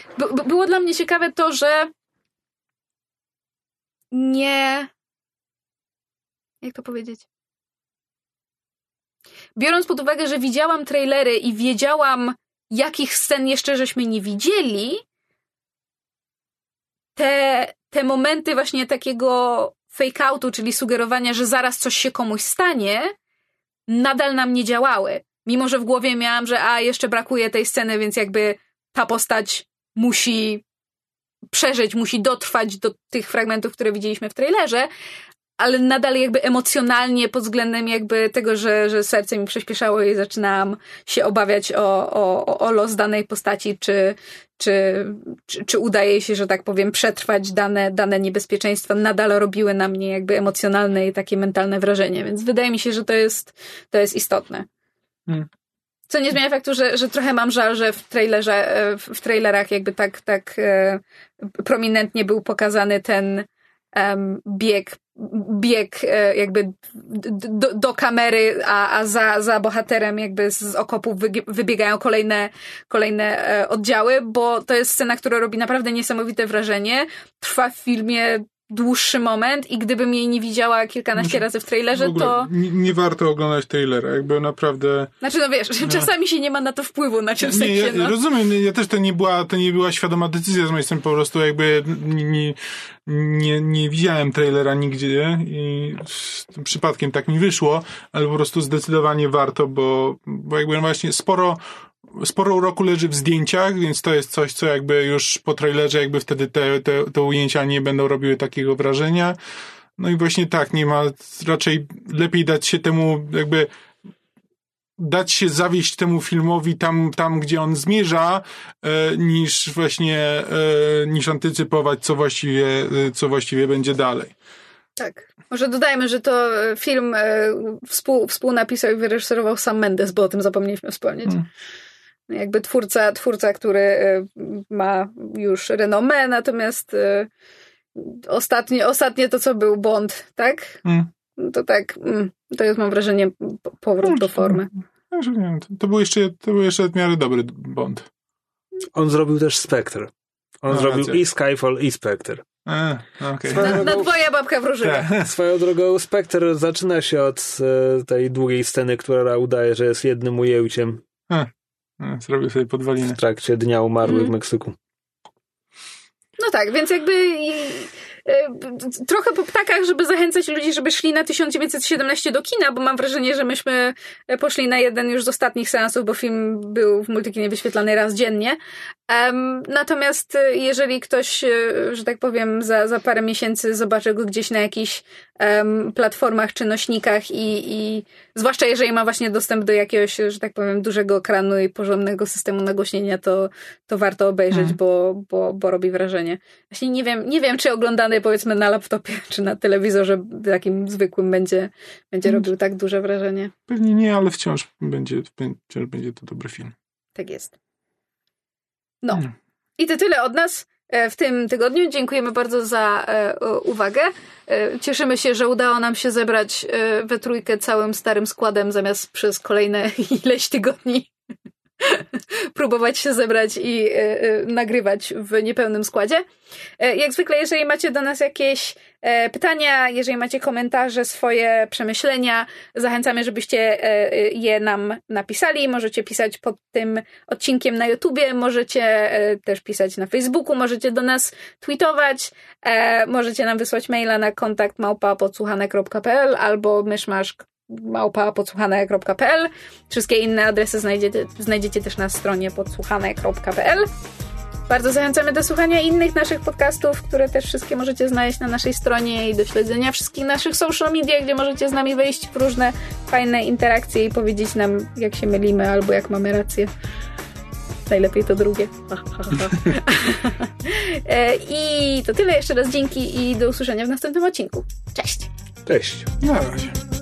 było dla mnie ciekawe to, że nie. Jak to powiedzieć? Biorąc pod uwagę, że widziałam trailery i wiedziałam, jakich scen jeszcze żeśmy nie widzieli, te, te momenty właśnie takiego fake-outu, czyli sugerowania, że zaraz coś się komuś stanie, nadal nam nie działały. Mimo, że w głowie miałam, że a, jeszcze brakuje tej sceny, więc jakby ta postać musi przeżyć, musi dotrwać do tych fragmentów, które widzieliśmy w trailerze, ale nadal jakby emocjonalnie pod względem jakby tego, że, że serce mi przyspieszało i zaczynałam się obawiać o, o, o los danej postaci, czy, czy, czy, czy udaje się, że tak powiem, przetrwać dane, dane niebezpieczeństwa, nadal robiły na mnie jakby emocjonalne i takie mentalne wrażenie, więc wydaje mi się, że to jest, to jest istotne. Hmm. Co nie zmienia faktu, że, że trochę mam żal, że w trailerze, w, w trailerach jakby tak, tak e, prominentnie był pokazany ten em, bieg, bieg e, jakby do, do kamery, a, a za, za bohaterem jakby z wygie- wybiegają kolejne, kolejne e, oddziały, bo to jest scena, która robi naprawdę niesamowite wrażenie. Trwa w filmie dłuższy moment i gdybym jej nie widziała kilkanaście Znaczy, razy w W trailerze, ogóle to... nie, nie warto oglądać trailera, jakby naprawdę... Znaczy, no wiesz, czasami się nie ma na to wpływu, na czym sensie, ja, no. rozumiem, ja też to nie była, to nie była świadoma decyzja z mojej strony, po prostu jakby nie, nie, nie, widziałem trailera nigdzie i przypadkiem tak mi wyszło, ale po prostu zdecydowanie warto, bo, bo jakby właśnie sporo sporo uroku leży w zdjęciach, więc to jest coś, co jakby już po trailerze jakby wtedy te, te, te ujęcia nie będą robiły takiego wrażenia. No i właśnie tak, nie ma, raczej lepiej dać się temu jakby dać się zawieść temu filmowi tam, tam gdzie on zmierza, e, niż właśnie, e, niż antycypować, co właściwie, e, co właściwie będzie dalej. Tak. Może dodajmy, że to e, film e, współ, współnapisał i wyreżyserował sam Mendes, bo o tym zapomnieliśmy wspomnieć. Hmm. Jakby twórca, twórca, który e, ma już renomę, natomiast e, ostatnie, ostatnie to, co był Bond, tak? Mm. To tak, mm, to jest mam wrażenie powrót do formy. Także nie wiem, to, to był jeszcze, to był jeszcze w miarę dobry Bond. On zrobił też Spectre. On No, zrobił racja. i Skyfall, i Spectre. Okej. Swoją Na, na twoja babka wróżyła. Tak. Swoją drogą Spectre zaczyna się od e, tej długiej sceny, która udaje, że jest jednym ujęciem E, Zrobił sobie podwalinę. w trakcie Dnia Umarłych Mm. w Meksyku. No tak, więc jakby i, e, trochę po ptakach, żeby zachęcać ludzi, żeby szli na 1917 do kina, bo mam wrażenie, że myśmy poszli na jeden już z ostatnich seansów, bo film był w multikinie wyświetlany raz dziennie. Em, natomiast e, jeżeli ktoś, e, że tak powiem, za, za parę miesięcy zobaczy go gdzieś na jakichś platformach czy nośnikach i, i zwłaszcza jeżeli ma właśnie dostęp do jakiegoś, że tak powiem, dużego ekranu i porządnego systemu nagłośnienia, to, to warto obejrzeć, Mhm. bo, bo, bo robi wrażenie. Właśnie nie wiem, nie wiem, czy oglądany powiedzmy na laptopie, czy na telewizorze takim zwykłym będzie, będzie Mhm. robił tak duże wrażenie. Pewnie nie, ale wciąż będzie, wciąż będzie to dobry film. Tak jest. No. Mm. I to tyle od nas w tym tygodniu. Dziękujemy bardzo za e, uwagę. E, Cieszymy się, że udało nam się zebrać e, we trójkę całym starym składem, zamiast przez kolejne ileś tygodni próbować się zebrać i e, e, nagrywać w niepełnym składzie. E, jak zwykle, jeżeli macie do nas jakieś pytania, jeżeli macie komentarze, swoje przemyślenia, zachęcamy, żebyście je nam napisali. Możecie pisać pod tym odcinkiem na YouTubie, możecie też pisać na Facebooku, możecie do nas tweetować, możecie nam wysłać maila na kontakt małpa.podsłuchane.pl albo myszmasz małpa podsłuchane.pl. Wszystkie inne adresy znajdziecie, znajdziecie też na stronie podsłuchane.pl. Bardzo zachęcamy do słuchania innych naszych podcastów, które też wszystkie możecie znaleźć na naszej stronie i do śledzenia wszystkich naszych social media, gdzie możecie z nami wejść w różne fajne interakcje i powiedzieć nam, jak się mylimy albo jak mamy rację. Najlepiej to drugie. I to tyle. Jeszcze raz dzięki i do usłyszenia w następnym odcinku. Cześć! Cześć. Na razie.